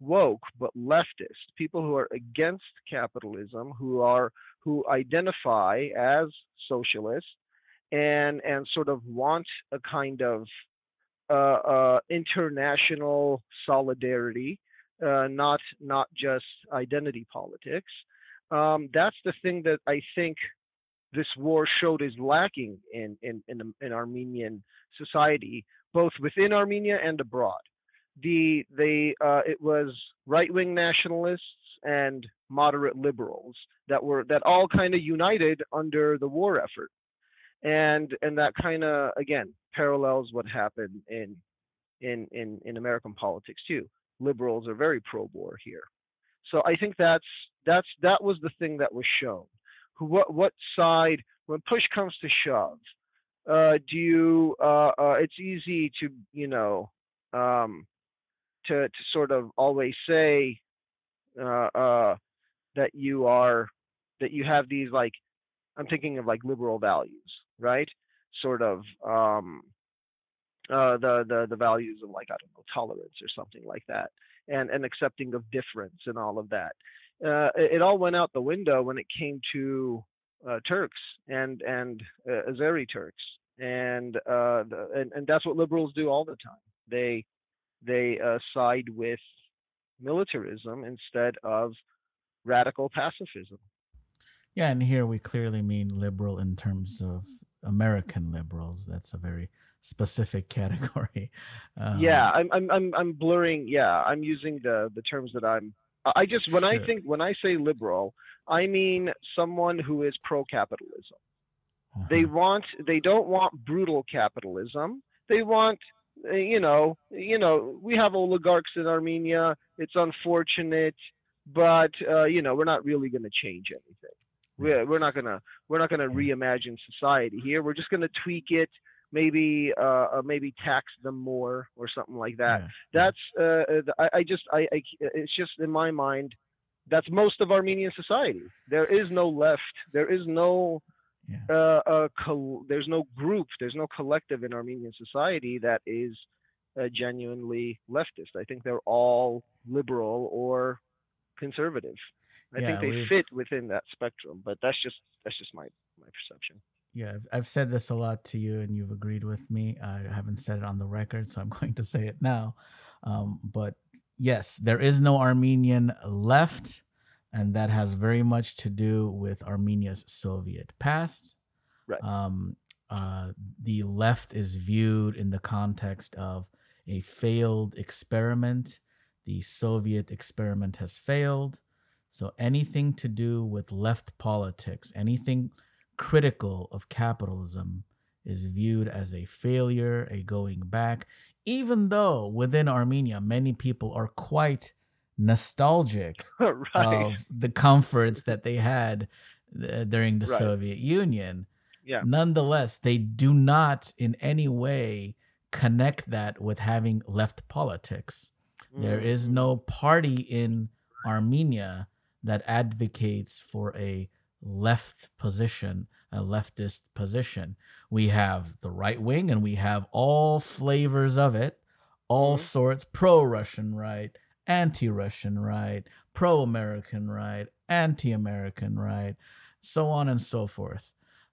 woke but leftist people who are against capitalism who are who identify as socialists and and sort of want a kind of uh, uh, international solidarity, uh, not not just identity politics. Um, that's the thing that I think this war showed is lacking in in in, in Armenian society, both within Armenia and abroad. the they uh, it was right wing nationalists and moderate liberals that were that all kind of united under the war effort, and and that kind of again parallels what happened in in in in American politics too. Liberals are very pro-war here, so I think that's that's that was the thing that was shown. Who what what side when push comes to shove? Uh, do you? Uh, uh, it's easy to you know um, to to sort of always say uh, uh, that you are that you have these like I'm thinking of like liberal values, right? Sort of um, uh, the the the values of like I don't know tolerance or something like that, and and accepting of difference and all of that. Uh, it, it all went out the window when it came to uh, Turks and and uh, Azeri Turks, and uh, the, and and that's what liberals do all the time. They they uh, side with militarism instead of radical pacifism. Yeah, and here we clearly mean liberal in terms of American liberals. That's a very specific *laughs* category. Um, yeah, I'm, I'm I'm I'm blurring. Yeah, I'm using the the terms that I'm. I just when I think when I say liberal, I mean someone who is pro-capitalism. They uh-huh. want they don't want brutal capitalism. They want uh, you know you know we have oligarchs in Armenia. It's unfortunate, but uh, you know we're not really going to change anything. We're we're not gonna we're not gonna reimagine society here. We're just gonna tweak it. Maybe uh, uh, maybe tax them more or something like that. Yeah. That's uh, uh, I, I just I, I it's just in my mind that's most of Armenian society. There is no left. There is no Yeah. uh, uh, col- there's no group, there's no collective in Armenian society that is uh, genuinely leftist. I think they're all liberal or conservative. I Yeah, think they fit within that spectrum, but that's just that's just my my perception. Yeah, I've, I've said this a lot to you, and you've agreed with me. I haven't said it on the record, so I'm *laughs* going to say it now. Um, but yes, there is no Armenian left, and that has very much to do with Armenia's Soviet past. Right. Um, uh, the left is viewed in the context of a failed experiment. The Soviet experiment has failed. So anything to do with left politics, anything critical of capitalism is viewed as a failure, a going back, even though within Armenia, many people are quite nostalgic *laughs* right. of the comforts that they had uh, during the Right. Soviet Union. Yeah. Nonetheless, they do not in any way connect that with having left politics. There is Mhm. no party in Armenia that advocates for a left position, a leftist position. We have the right wing and we have all flavors of it, all Mhm. sorts pro Russian right, anti Russian right, pro American right, anti American right, so on and so forth.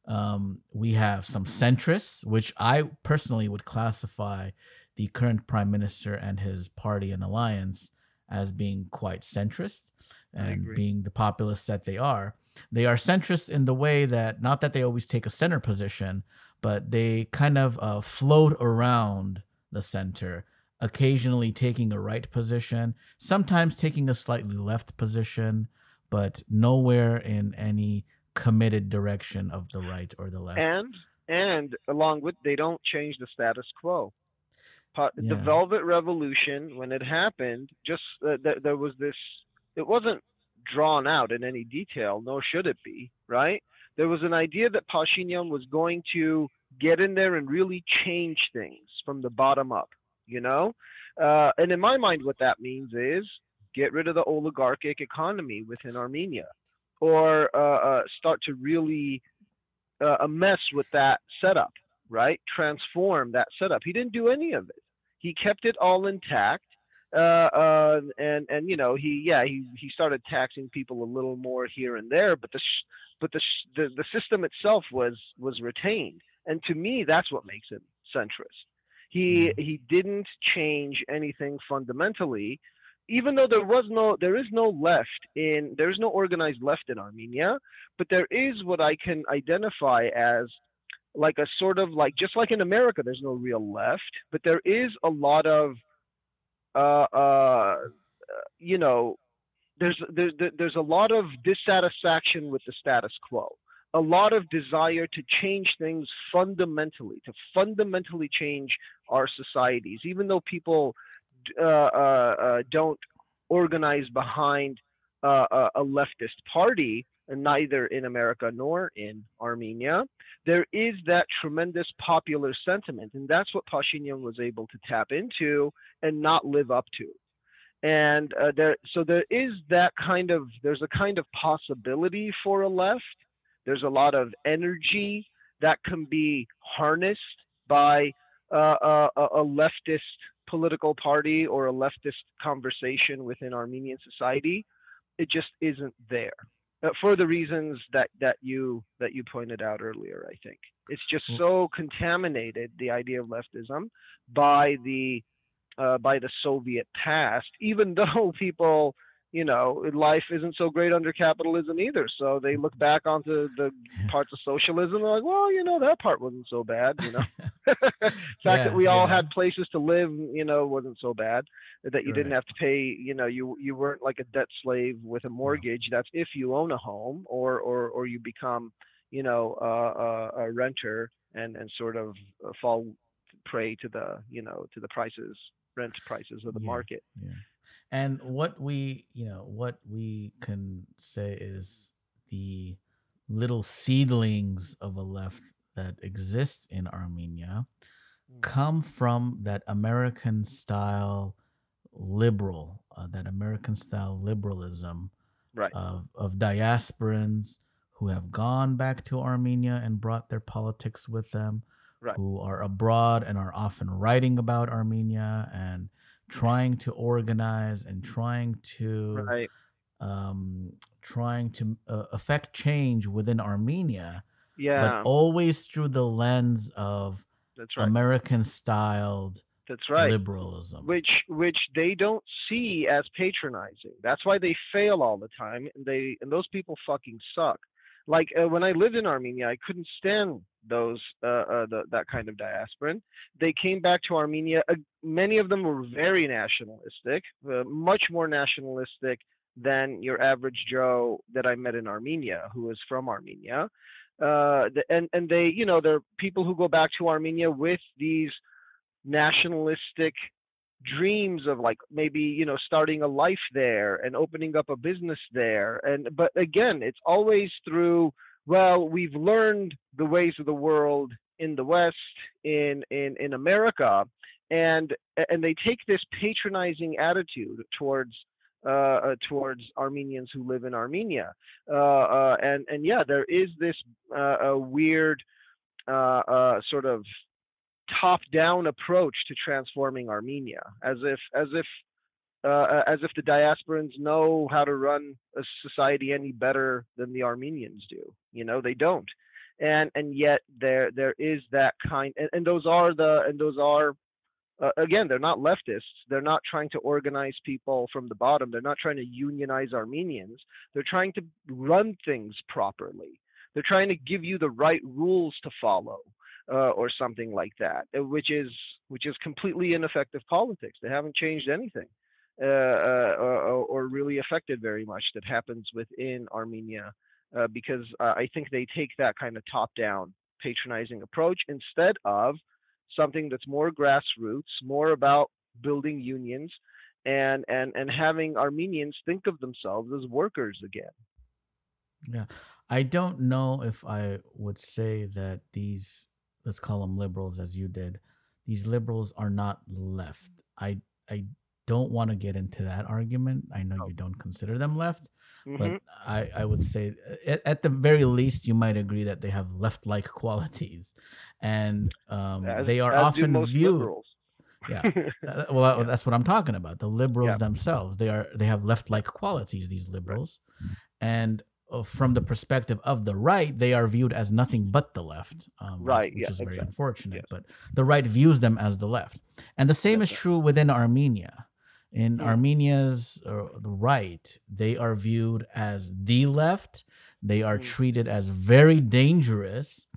Um, we have some centrists, which I personally would classify the current prime minister and his party and alliance as being quite centrist and being the populists that they are. They are centrist in the way that not that they always take a center position, but they kind of uh, float around the center, occasionally taking a right position, sometimes taking a slightly left position, but nowhere in any committed direction of the right or the left. and and along with they don't change the status quo Po- the velvet revolution when it happened just uh, th- there was this it wasn't drawn out in any detail nor should it be right there was an idea that Pashinyan was going to get in there and really change things from the bottom up you know uh, and in my mind what that means is get rid of the oligarchic economy within armenia or uh, uh, start to really uh, mess with that setup, right? Transform that setup. He didn't do any of it. He kept it all intact. Uh, uh, and and you know he yeah he he started taxing people a little more here and there, but the sh- but the, sh- the the system itself was was retained. And to me, that's what makes him centrist. He he didn't change anything fundamentally, even though there was no there is no left in there is no organized left in Armenia but there is what I can identify as like a sort of like just like in America, there's no real left, but there is a lot of uh, uh, you know, there's there's there's a lot of dissatisfaction with the status quo, a lot of desire to change things fundamentally, to fundamentally change our societies, even though people uh, uh, uh, don't organize behind a leftist party, neither in America nor in Armenia. There is that tremendous popular sentiment, and that's what Pashinyan was able to tap into and not live up to. And uh, there so there is that kind of there's a kind of possibility for a left. There's a lot of energy that can be harnessed by uh, a, a, leftist political party or a leftist conversation within armenian society. It just isn't there. uh, for the reasons that that you that you pointed out earlier i think. It's just so contaminated the idea of leftism by the uh, by the Soviet past, even *laughs* though people, you know, life isn't so great under capitalism either. So they look back onto the parts of socialism and like, well, you know, that part wasn't so bad. You know, *laughs* *laughs* the fact yeah, that we all had places to live, you know, wasn't so bad. That you right. didn't have to pay, you know, you you weren't like a debt slave with a mortgage. That's if you own a home or or or you become, you know, uh, a renter and and sort of uh, fall prey to the you know to the prices rent prices of the Yeah, market. And what we, you know, what we can say is the little seedlings of a left that exists in Armenia Mm. come from that American style liberal, uh, that American style liberalism Right. of of diasporans who have gone back to Armenia and brought their politics with them, Right. who are abroad and are often writing about Armenia and trying to organize and trying to Right. um, trying to uh, affect change within Armenia, Yeah. but always through the lens of That's right. American styled That's right. liberalism. which which they don't see as patronizing. That's why they fail all the time, and they and those people fucking suck. Like uh, when I lived in Armenia, I couldn't stand those uh, uh, the, that kind of diasporan. They came back to Armenia. Many of them were very nationalistic, uh, much more nationalistic than your average Joe that I met in Armenia, who is from Armenia. Uh, and and they, you know, they're people who go back to Armenia with these nationalistic dreams of like maybe you know starting a life there and opening up a business there and but again it's always through well we've learned the ways of the world in the west in in in america and and they take this patronizing attitude towards uh, uh, towards Armenians who live in Armenia, uh, uh, and and yeah, there is this uh, a weird uh, uh, sort of top-down approach to transforming Armenia, as if as if uh, as if the diasporans know how to run a society any better than the Armenians do. You know, they don't, and and yet there there is that kind, and, and those are the and those are. Uh, again, they're not leftists. They're not trying to organize people from the bottom. They're not trying to unionize Armenians. They're trying to run things properly. They're trying to give you the right rules to follow uh, or something like that, uh, which is which is completely ineffective politics. They haven't changed anything uh, uh, or, or really affected very much that happens within Armenia uh, because uh, I think they take that kind of top-down patronizing approach instead of something that's more grassroots, more about building unions and and and having Armenians think of themselves as workers again. Yeah. I don't know if I would say that these, let's call them liberals as you did, these liberals are not left. I I don't want to get into that argument. I know Oh. you don't consider them left, Mhm. but I, I would say uh, at, at the very least you might agree that they have left like *laughs* qualities. And um, As, they are often viewed liberals. yeah. *laughs* Uh, well, Yeah. that's what I'm talking about. The liberals Yeah. themselves, they are they have left-like qualities. These liberals, and uh, from the perspective of the right, they are viewed as nothing but the left, um, which- Right, Which, yeah, is very exactly. unfortunate. Yes. But the right views them as the left, and the same That's is right. true within Armenia. In Hmm. Armenia's uh, the right, they are viewed as the left. They are Hmm. treated as very dangerous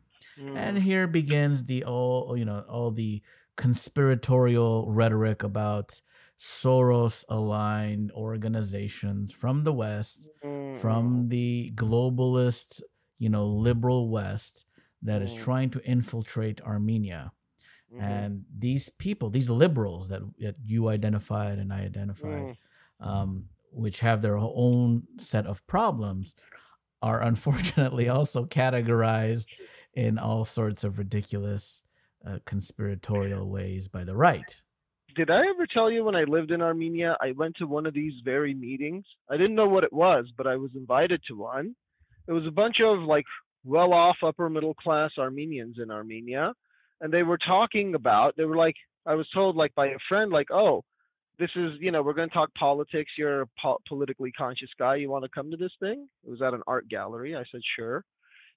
and Mm, here begins the all you know all the conspiratorial rhetoric about Soros aligned organizations from the West, Mm, from the globalist, you know, liberal West that is Mm. trying to infiltrate Armenia. Mhm, And these people, these liberals that, that you identified and I identified, mm, um, which have their own set of problems, are *laughs* unfortunately also categorized in all sorts of ridiculous uh, conspiratorial ways by the right. Did I ever tell you when I lived in Armenia, I went to one of these very meetings? I didn't know what it was, but I was invited to one. It was a bunch of like well off upper middle class Armenians in Armenia. And they were talking about, they were like, I was told like by a friend, like, oh, this is, you know, we're going to talk politics. You're a po- politically conscious guy. You want to come to this thing? It was at an art gallery. I said, sure.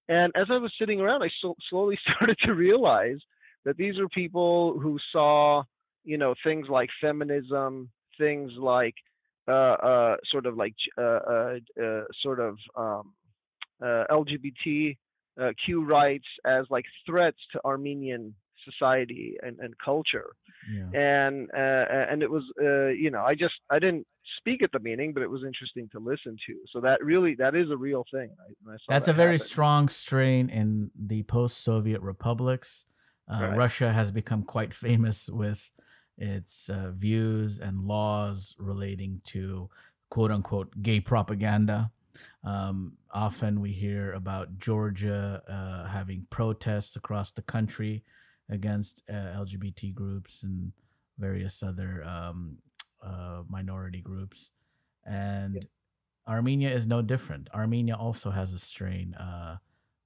And as I was sitting around, I so- slowly *laughs* started to realize that these are people who saw, you know, things like feminism, things like uh, uh, sort of like uh, uh, uh, sort of um, uh, LGBT uh, Q rights as like threats to Armenian society and, and culture Yeah. and uh, and it was uh, you know I just I didn't speak at the meeting, but it was interesting to listen to. So that really that is a real thing. I, I saw That's a very happen. strong strain in the post Soviet republics. Uh, Right. Russia has become quite *laughs* famous with its uh, views and laws relating to quote unquote gay propaganda. Um, often we hear about Georgia uh, having protests across the country against uh, LGBT groups and various other um, uh, minority groups. And Armenia is no different. Armenia also has a strain, uh,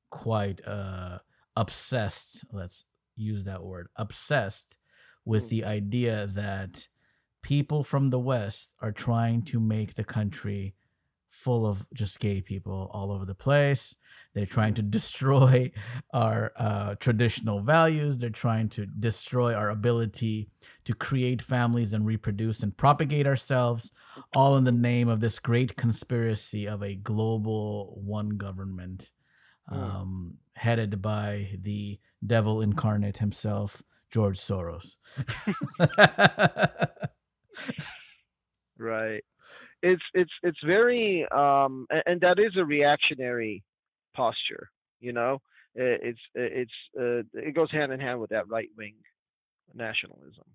quite uh, obsessed, let's use that word, obsessed with Mm. the idea that people from the West are trying to make the country full of just gay people all over the place. They're trying to *laughs* destroy our uh, traditional values. They're trying to destroy our ability to create families and reproduce and propagate ourselves, all in the name of this great conspiracy of a global one government Mm. um, headed by the devil incarnate himself, George Soros. *laughs* Right. It's it's it's very um a- and that is a reactionary posture, you know. It's it's uh, it goes hand in hand with that right wing nationalism.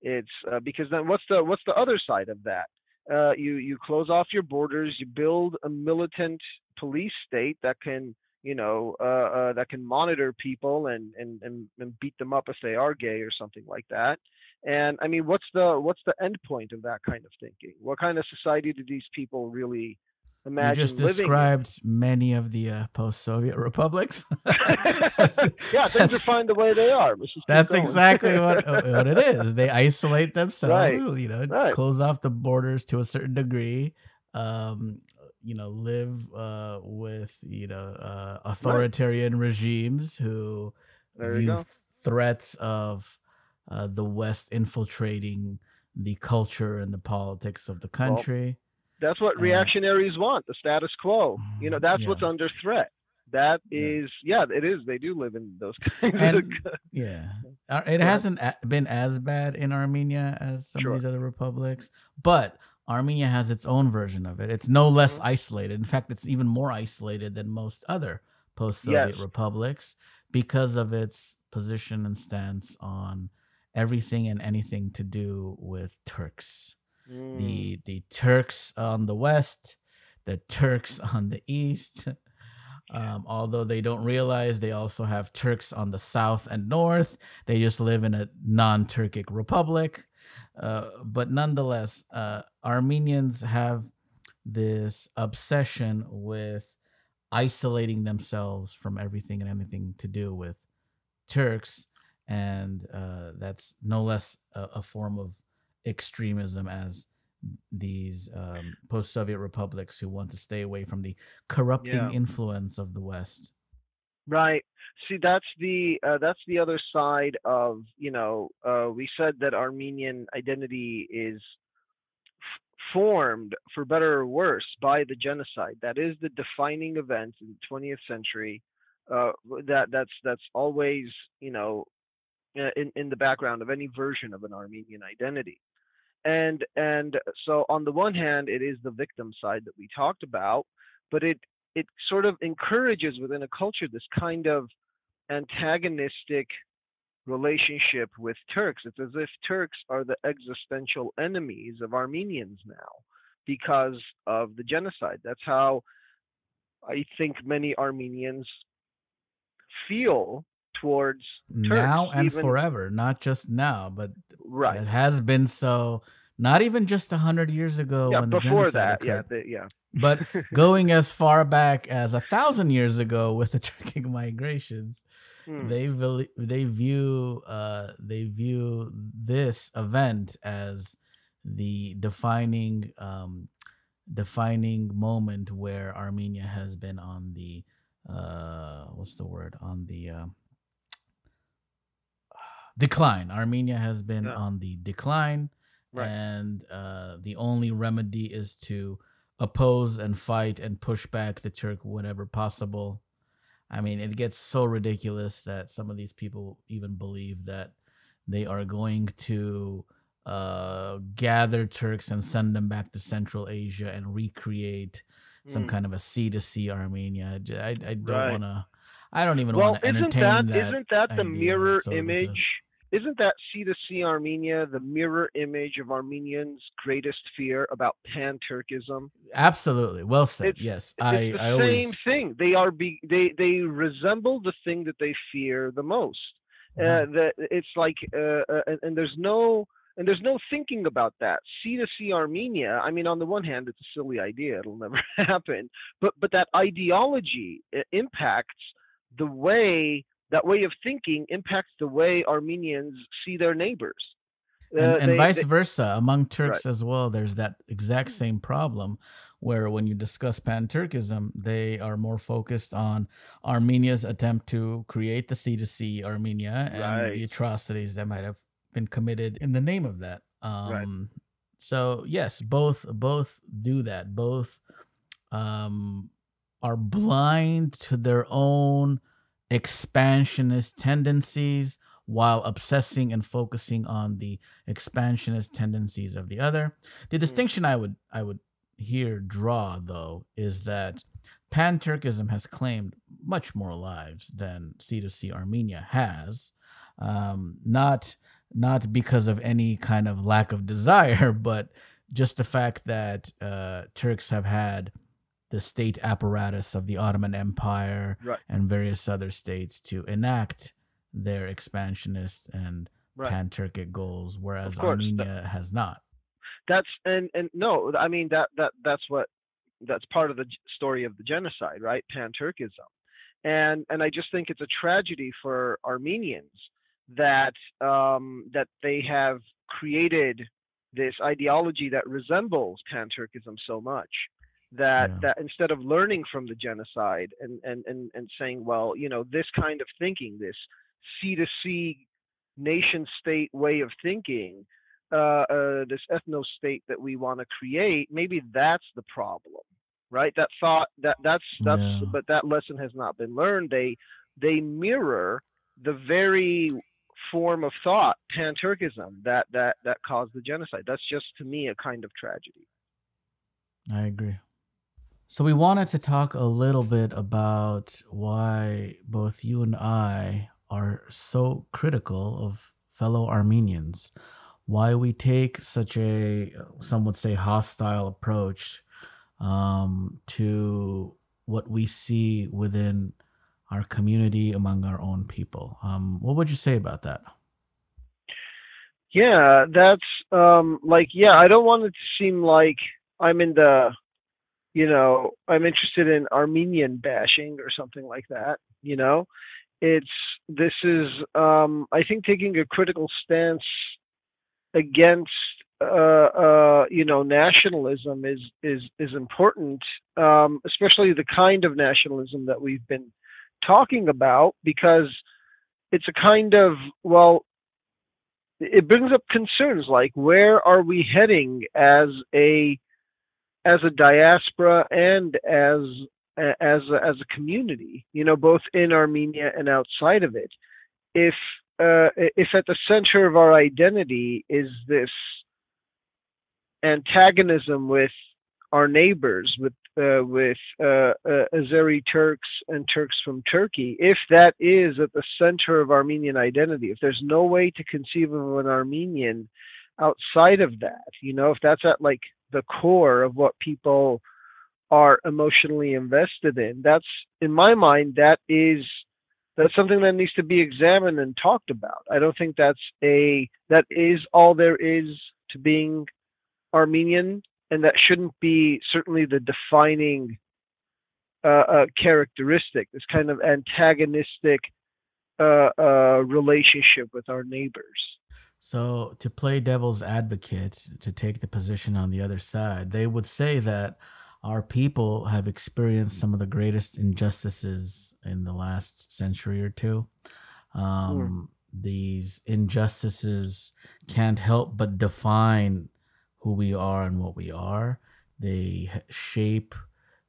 It's uh, because then what's the what's the other side of that? Uh, you you close off your borders, you build a militant police state that can you know uh, uh, that can monitor people and, and and and beat them up if they are gay or something like that. And I mean, what's the what's the end point of that kind of thinking? What kind of society do these people really imagine? You just living in? described many of the uh, post-Soviet republics. *laughs* *laughs* yeah, things are fine the way they are. Let's just keep That's exactly *laughs* what, what it is. They isolate themselves, Right, you know, right. close off the borders to a certain degree. Um, you know, live uh, with you know uh, authoritarian regimes who There view th- threats of uh, the West infiltrating the culture and the politics of the country. That's what reactionaries want, the status quo. You know, that's yeah. what's under threat. That is, Yeah. yeah, it is. They do live in those *laughs* kinds And of. yeah, *laughs* Uh, it hasn't been as bad in Armenia as some Sure. of these other republics, but Armenia has its own version of it. It's no less Mhm. isolated. In fact, it's even more isolated than most other post-Soviet Yes. republics because of its position and stance on everything and anything to do with Turks. Mm, The the Turks on the west, the Turks on the east. Um, although they don't realize they also have Turks on the south and north. They just live in a non Turkic republic. Uh, but nonetheless, uh, Armenians have this obsession with isolating themselves from everything and anything to do with Turks. And uh, that's no less a, a form of extremism as these um, post Soviet republics who want to stay away from the corrupting Yeah. influence of the West. Right. See, that's the uh, that's the other side of you know. Uh, we said that Armenian identity is f- formed, for better or worse, by the genocide. That is the defining event in the 20th century. Uh, that that's that's always you know uh, in in the background of any version of an Armenian identity. and and so on the one hand, it is the victim side that we talked about, but it it sort of encourages within a culture this kind of antagonistic relationship with Turks. It's as if Turks are the existential enemies of Armenians now because of the genocide. That's how I think many Armenians feel towards Turks, now and even- forever, not just now, but Right. it has been so. Not even just a hundred years ago yeah, when the before genocide that, yeah, occurred, the, yeah. But *laughs* going as far back as a thousand years ago with the *laughs* Turkic migrations, Hmm. they they view uh they view this event as the defining um defining moment where Armenia has been on the uh what's the word on the uh, *sighs* decline. Armenia has been Yeah. on the decline Right. and uh the only remedy is to oppose and fight and push back the Turk whenever possible. I mean, it gets so ridiculous that some of these people even believe that they are going to uh, gather Turks and send them back to Central Asia and recreate some Hmm. kind of a sea to sea Armenia. I don't Right. want to. I don't even well, want to entertain that, that. isn't that the idea. mirror It's so ridiculous. image? Isn't that sea to sea Armenia the mirror image of Armenians' greatest fear about pan Turkism? Absolutely, well said. It's- yes, It's I. the I same always. thing. They are be they they resemble the thing that they fear the most. Mhm. Uh, that it's like uh, uh, and, and there's no and there's no thinking about that. sea to sea Armenia. I mean, on the one hand, it's a silly idea; it'll never *laughs* happen. But but that ideology impacts the way that way of thinking impacts the way Armenians see their neighbors. and, Uh, and they- vice they- versa among Turks as well. There's that exact same problem where when you discuss pan Turkism, they are more focused on Armenia's attempt to create the sea to sea Armenia and the atrocities that might have been committed in the name of that. Um, So yes, both both do that. Both um, are blind to their own expansionist tendencies while obsessing and focusing on the expansionist tendencies of the other. The distinction I would I would here draw though is that Pan Turkism has claimed much more lives than sea to sea Armenia has. Um, not not because of any kind of lack of desire, *laughs* but just the fact that uh, Turks have had the state apparatus of the Ottoman Empire Right. and various other states to enact their expansionist and Right. pan Turkic goals, whereas course, that- Armenia has not. that's and and no i mean that that that's what that's part of the story of the genocide right pan-turkism and and i just think it's a tragedy for armenians that um that they have created this ideology that resembles pan-turkism so much that Yeah. that instead of learning from the genocide and and and, and saying well you know this kind of thinking this sea to sea nation state way of thinking uh, uh, this ethno state that we want to create, maybe that's the problem, right? That thought that that's that's Yeah. but that lesson has not been learned. They they mirror the very form of thought pan Turkism that that that caused the genocide. That's just to me a kind of tragedy. I agree. So we wanted to talk a little bit about why both you and I are so critical of fellow Armenians, why we take such a some would say hostile approach um, to what we see within our community among our own people. Um, what would you say about that? Yeah, that's um like yeah, I don't want it to seem like I'm in the you know, I'm interested in Armenian bashing or something like that, you know. It's this is um I think taking a critical stance against uh uh you know nationalism is is is important um especially the kind of nationalism that we've been talking about because it's a kind of well it brings up concerns like where are we heading as a as a diaspora and as as a, as a community you know both in Armenia and outside of it if uh, if at the center of our identity is this antagonism with our neighbors, with uh, with uh, uh, Azeri Turks and Turks from Turkey, if that is at the center of Armenian identity, if there's no way to conceive of an Armenian outside of that, you know, if that's at like the core of what people are emotionally invested in, that's in my mind that is that's something that needs to be examined and talked about. I don't think that's a that is all there is to being Armenian, and that shouldn't be certainly the defining uh, uh, characteristic. This kind of antagonistic uh, uh relationship with our neighbors. So, to play devil's advocate, to take the position on the other side, they would say that our people have experienced some of the greatest injustices in the last century or two. Um, mm. These injustices can't help but define who we are and what we are. They shape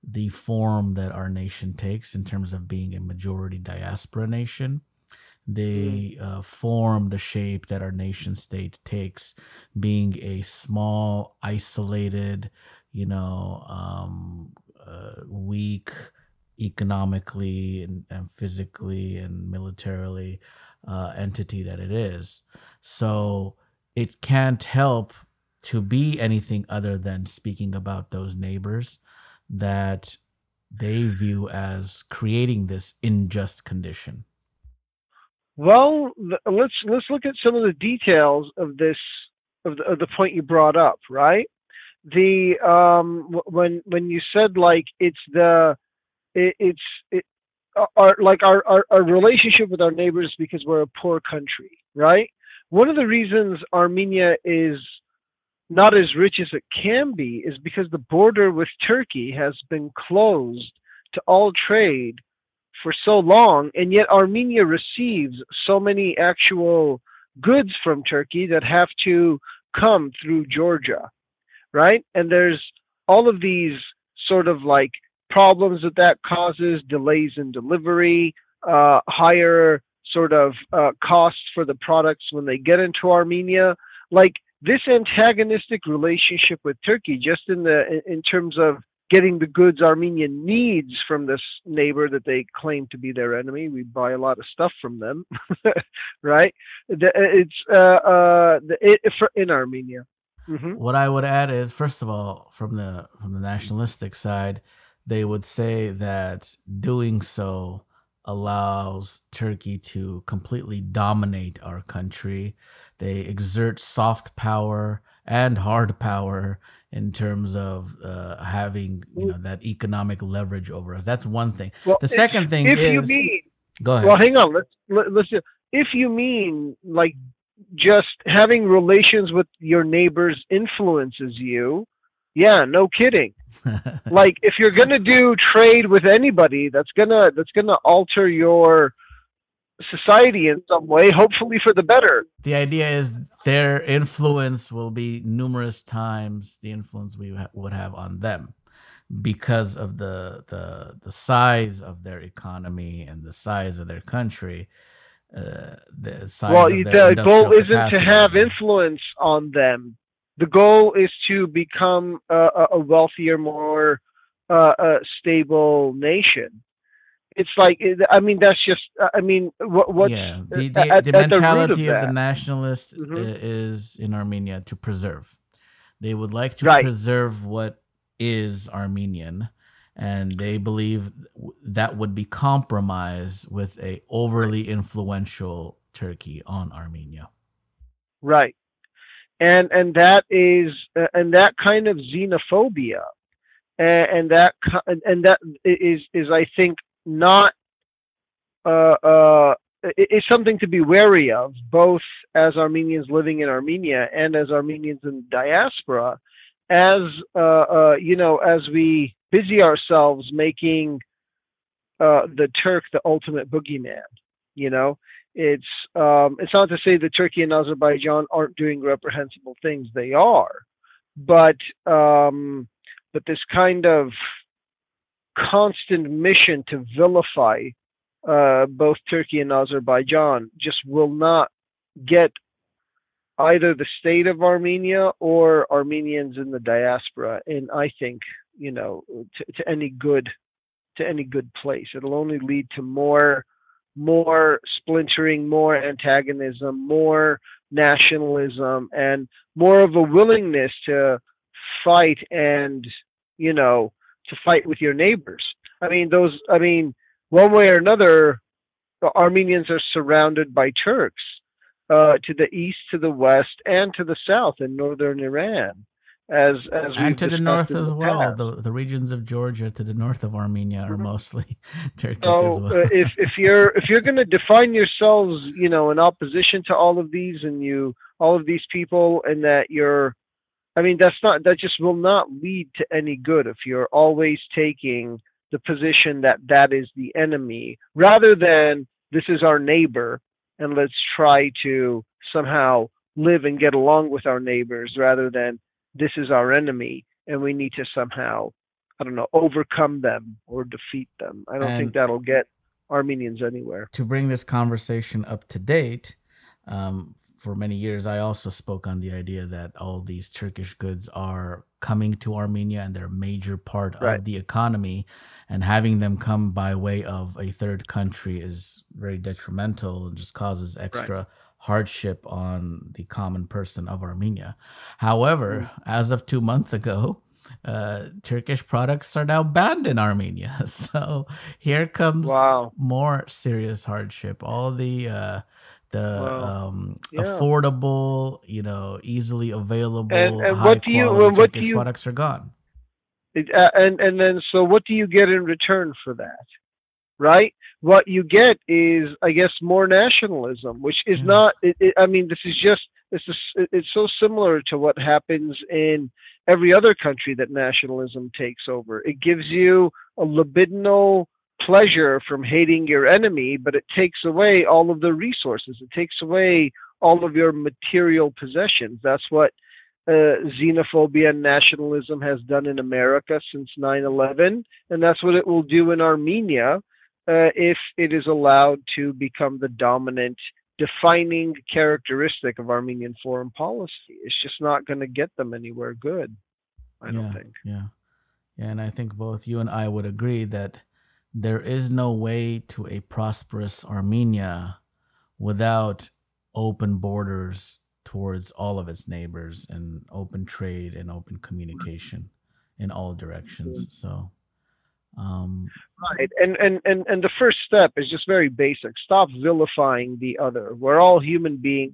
the form that our nation takes in terms of being a majority diaspora nation. They mm. uh, form the shape that our nation state takes, being a small, isolated, you know, um, uh, weak economically and, and, physically and militarily uh, entity that it is. So it can't help to be anything other than speaking about those neighbors that they view as creating this unjust condition. Well, let's let's look at some of the details of this of the, of the point you brought up, right? the um when when you said like it's the it, it's it our like our, our our relationship with our neighbors because we're a poor country right one of the reasons armenia is not as rich as it can be is because the border with turkey has been closed to all trade for so long and yet armenia receives so many actual goods from turkey that have to come through georgia right? And there's all of these sort of like problems that that causes, delays in delivery, uh, higher sort of uh, costs for the products when they get into Armenia. Like this antagonistic relationship with Turkey, just in the in terms of getting the goods Armenia needs from this neighbor that they claim to be their enemy. We buy a lot of stuff from them, *laughs* right? It's uh, uh, it, in Armenia. Mm-hmm. What I would add is, first of all, from the from the nationalistic side, they would say that doing so allows Turkey to completely dominate our country. They exert soft power and hard power in terms of uh, having you know that economic leverage over us. That's one thing. Well, the second thing if is, you mean, go ahead. Well, hang on. Let's let, let's. If you mean like just having relations with your neighbors influences you yeah no kidding *laughs* like if you're gonna do trade with anybody that's gonna that's gonna alter your society in some way hopefully for the better the idea is their influence will be numerous times the influence we ha- would have on them because of the the the size of their economy and the size of their country uh, the size well, the goal isn't capacity. to have influence on them. The goal is to become a, a wealthier, more uh, stable nation. It's like I mean that's just I mean what what yeah the, the, at, the mentality of, of, the nationalist mm-hmm. is in Armenia to preserve. They would like to right. preserve what is Armenian and they believe that would be compromised with a overly influential Turkey on Armenia. Right, and and that is uh, and that kind of xenophobia, and, and that and that is is I think not uh, uh, is something to be wary of, both as Armenians living in Armenia and as Armenians in diaspora, as uh, uh, you know, as we busy ourselves making uh, the Turk the ultimate boogeyman. You know, it's um, it's not to say that Turkey and Azerbaijan aren't doing reprehensible things; they are, but um, but this kind of constant mission to vilify uh, both Turkey and Azerbaijan just will not get either the state of Armenia or Armenians in the diaspora. And I think, you know, to, to any good to any good place. It'll only lead to more more splintering, more antagonism, more nationalism, and more of a willingness to fight and you know to fight with your neighbors. I mean, those. I mean, one way or another, the Armenians are surrounded by Turks uh, to the east, to the west, and to the south in northern Iran. As as and to the north as the well. past. The the regions of Georgia to the north of Armenia are Mhm. mostly *laughs* Turkic as So well. uh, if if you're if you're going to define yourselves, you know, in opposition to all of these and you all of these people, and that you're, I mean, that's not that just will not lead to any good if you're always taking the position that that is the enemy rather than this is our neighbor and let's try to somehow live and get along with our neighbors rather than this is our enemy and we need to somehow I don't know, overcome them or defeat them. I don't And- think that'll get Armenians anywhere. to bring this conversation up to date, um, for many years, I also spoke on the idea that all these Turkish goods are coming to Armenia and they're a major part Right. of the economy. And having them come by way of a third country is very detrimental and just causes extra hardship on the common person of Armenia. However, as of two months ago, uh, Turkish products are now banned in Armenia. *laughs* So here comes Wow. more serious hardship. All the uh, the um, Yeah. affordable, you know, easily available, and high what do you- quality what do you- products are gone. It, uh, and and then so what do you get in return for that? Right? What you get is, I guess, more nationalism, which is Yeah. not. It, it, I mean, this is just. Just, it's so similar to what happens in every other country that nationalism takes over. It gives you a libidinal pleasure from hating your enemy, but it takes away all of the resources. It takes away all of your material possessions. That's what uh, xenophobia and nationalism has done in America since 9 11, and that's what it will do in Armenia uh, if it is allowed to become the dominant, defining characteristic of Armenian foreign policy. It's just not going to get them anywhere good, I don't think. Yeah. Yeah, and I think both you and I would agree that there is no way to a prosperous Armenia without open borders towards all of its neighbors and open trade and open communication in all directions. So um Right. And, and and and the first step is just very basic. Stop vilifying the other. We're all human beings.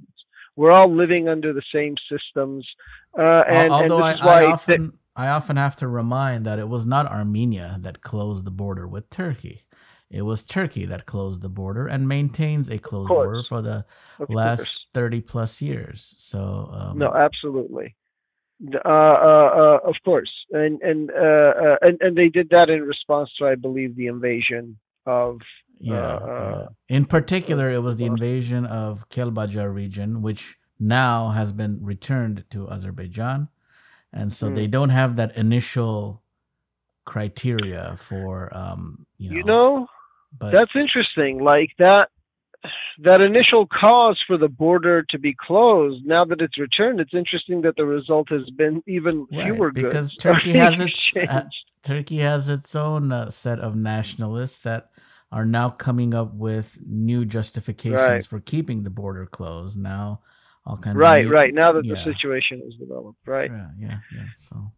We're all living under the same systems. Uh, and, and although this I, I often I often have to remind that it was not Armenia that closed the border with Turkey. It was Turkey that closed the border and maintains a closed border for the of last course. 30 plus years. So um, no, absolutely. Uh, uh, uh, of course, and and, uh, uh, and and they did that in response to, I believe, the invasion of yeah, uh. In particular, it was the invasion of Kelbajar region, which now has been returned to Azerbaijan, and so Mm. they don't have that initial criteria for um, you know. you know but That's interesting. Like that that initial cause for the border to be closed, now that it's returned, it's interesting that the result has been even Right, fewer because *laughs* goods Turkey has its uh. Turkey has its own uh, set of nationalists that are now coming up with new justifications Right. for keeping the border closed. Now, all kinds right, new- right. Now that yeah, the situation is developed, right? yeah, yeah, yeah. So,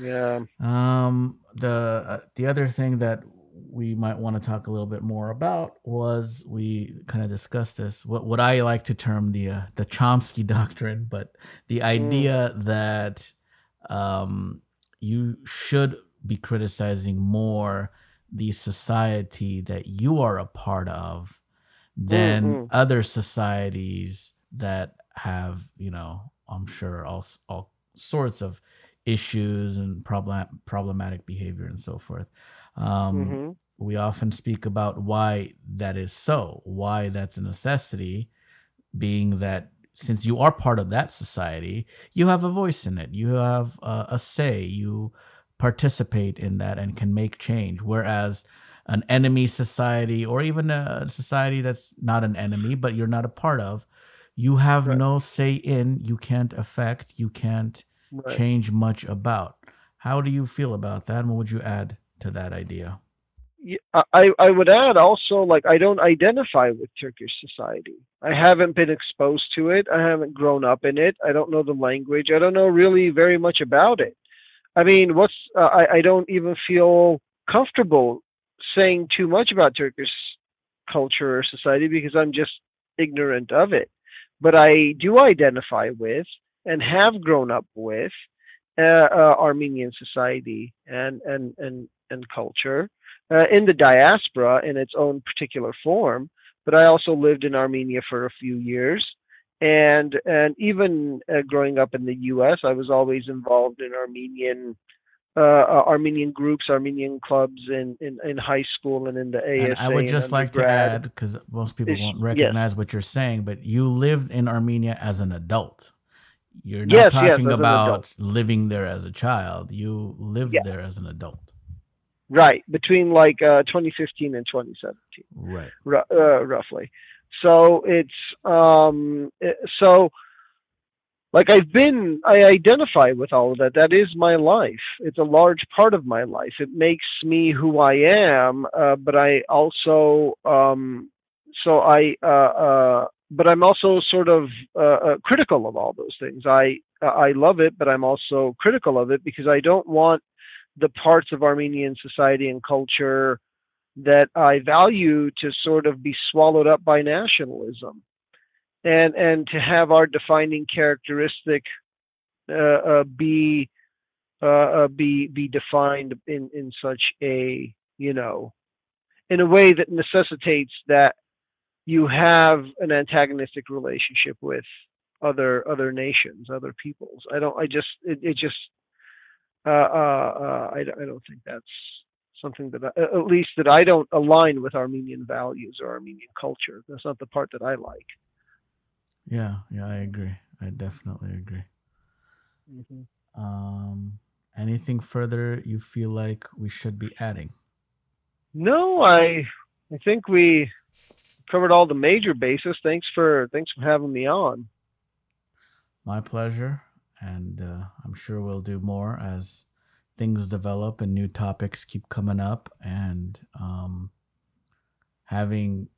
Yeah. um, the uh, the other thing that we might want to talk a little bit more about was we kind of discussed this. What what I like to term the uh, the Chomsky doctrine, but the idea that um, you should be criticizing more the society that you are a part of than Mhm. other societies that have, you know, I'm sure all all sorts of issues and problem problematic behavior and so forth. Um, hmm we often speak about why that is so, why that's a necessity, being that since you are part of that society, you have a voice in it, you have a, a say, you participate in that and can make change. Whereas an enemy society, or even a society that's not an enemy, but you're not a part of, you have Right. no say in, you can't affect, you can't Right. change much about. How do you feel about that? And what would you add to that idea? Yeah, I, I would add also like I don't identify with Turkish society. I haven't been exposed to it. I haven't grown up in it. I don't know the language. I don't know really very much about it. I mean, what's uh, I I don't even feel comfortable saying too much about Turkish culture or society because I'm just ignorant of it. But I do identify with and have grown up with uh, uh, Armenian society and and and and culture uh, in the diaspora in its own particular form. But I also lived in Armenia for a few years, and and even uh, growing up in the U.S., I was always involved in Armenian Armenian groups, Armenian clubs in, in in high school and in the ASA. And I would just like to add, because most people won't yes. recognize what you're saying, but you lived in Armenia as an adult. You're not Yes, yes, talking an about living there as a child. You lived Yeah. there as an adult. right between like uh, 2015 and 2017. Right. ru- uh, roughly. So it's um so like I've been I identify with all of that. That is my life. It's a large part of my life. It makes me who I am. Uh, but I also um so I uh, uh but I'm also sort of uh, uh, critical of all those things. I I love it, but I'm also critical of it because I don't want the parts of Armenian society and culture that I value to sort of be swallowed up by nationalism, and and to have our defining characteristic uh, uh, be uh, uh, be be defined in in such a you know in a way that necessitates that you have an antagonistic relationship with other other nations, other peoples. I don't. I just it, it just uh, uh, uh, I, I don't think that's something that I, at least that I don't align with Armenian values or Armenian culture. That's not the part that I like. Yeah. Yeah. I agree. I definitely agree. Mm-hmm. Um, anything further you feel like we should be adding? No, I I think we covered all the major bases. Thanks for thanks for having me on. My pleasure. And uh, I'm sure we'll do more as things develop and new topics keep coming up. And um, having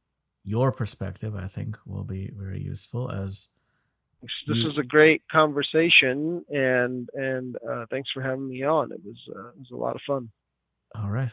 your perspective, I think, will be very useful as This You- was a great conversation, and and uh, thanks for having me on. It was uh, it was a lot of fun. all right.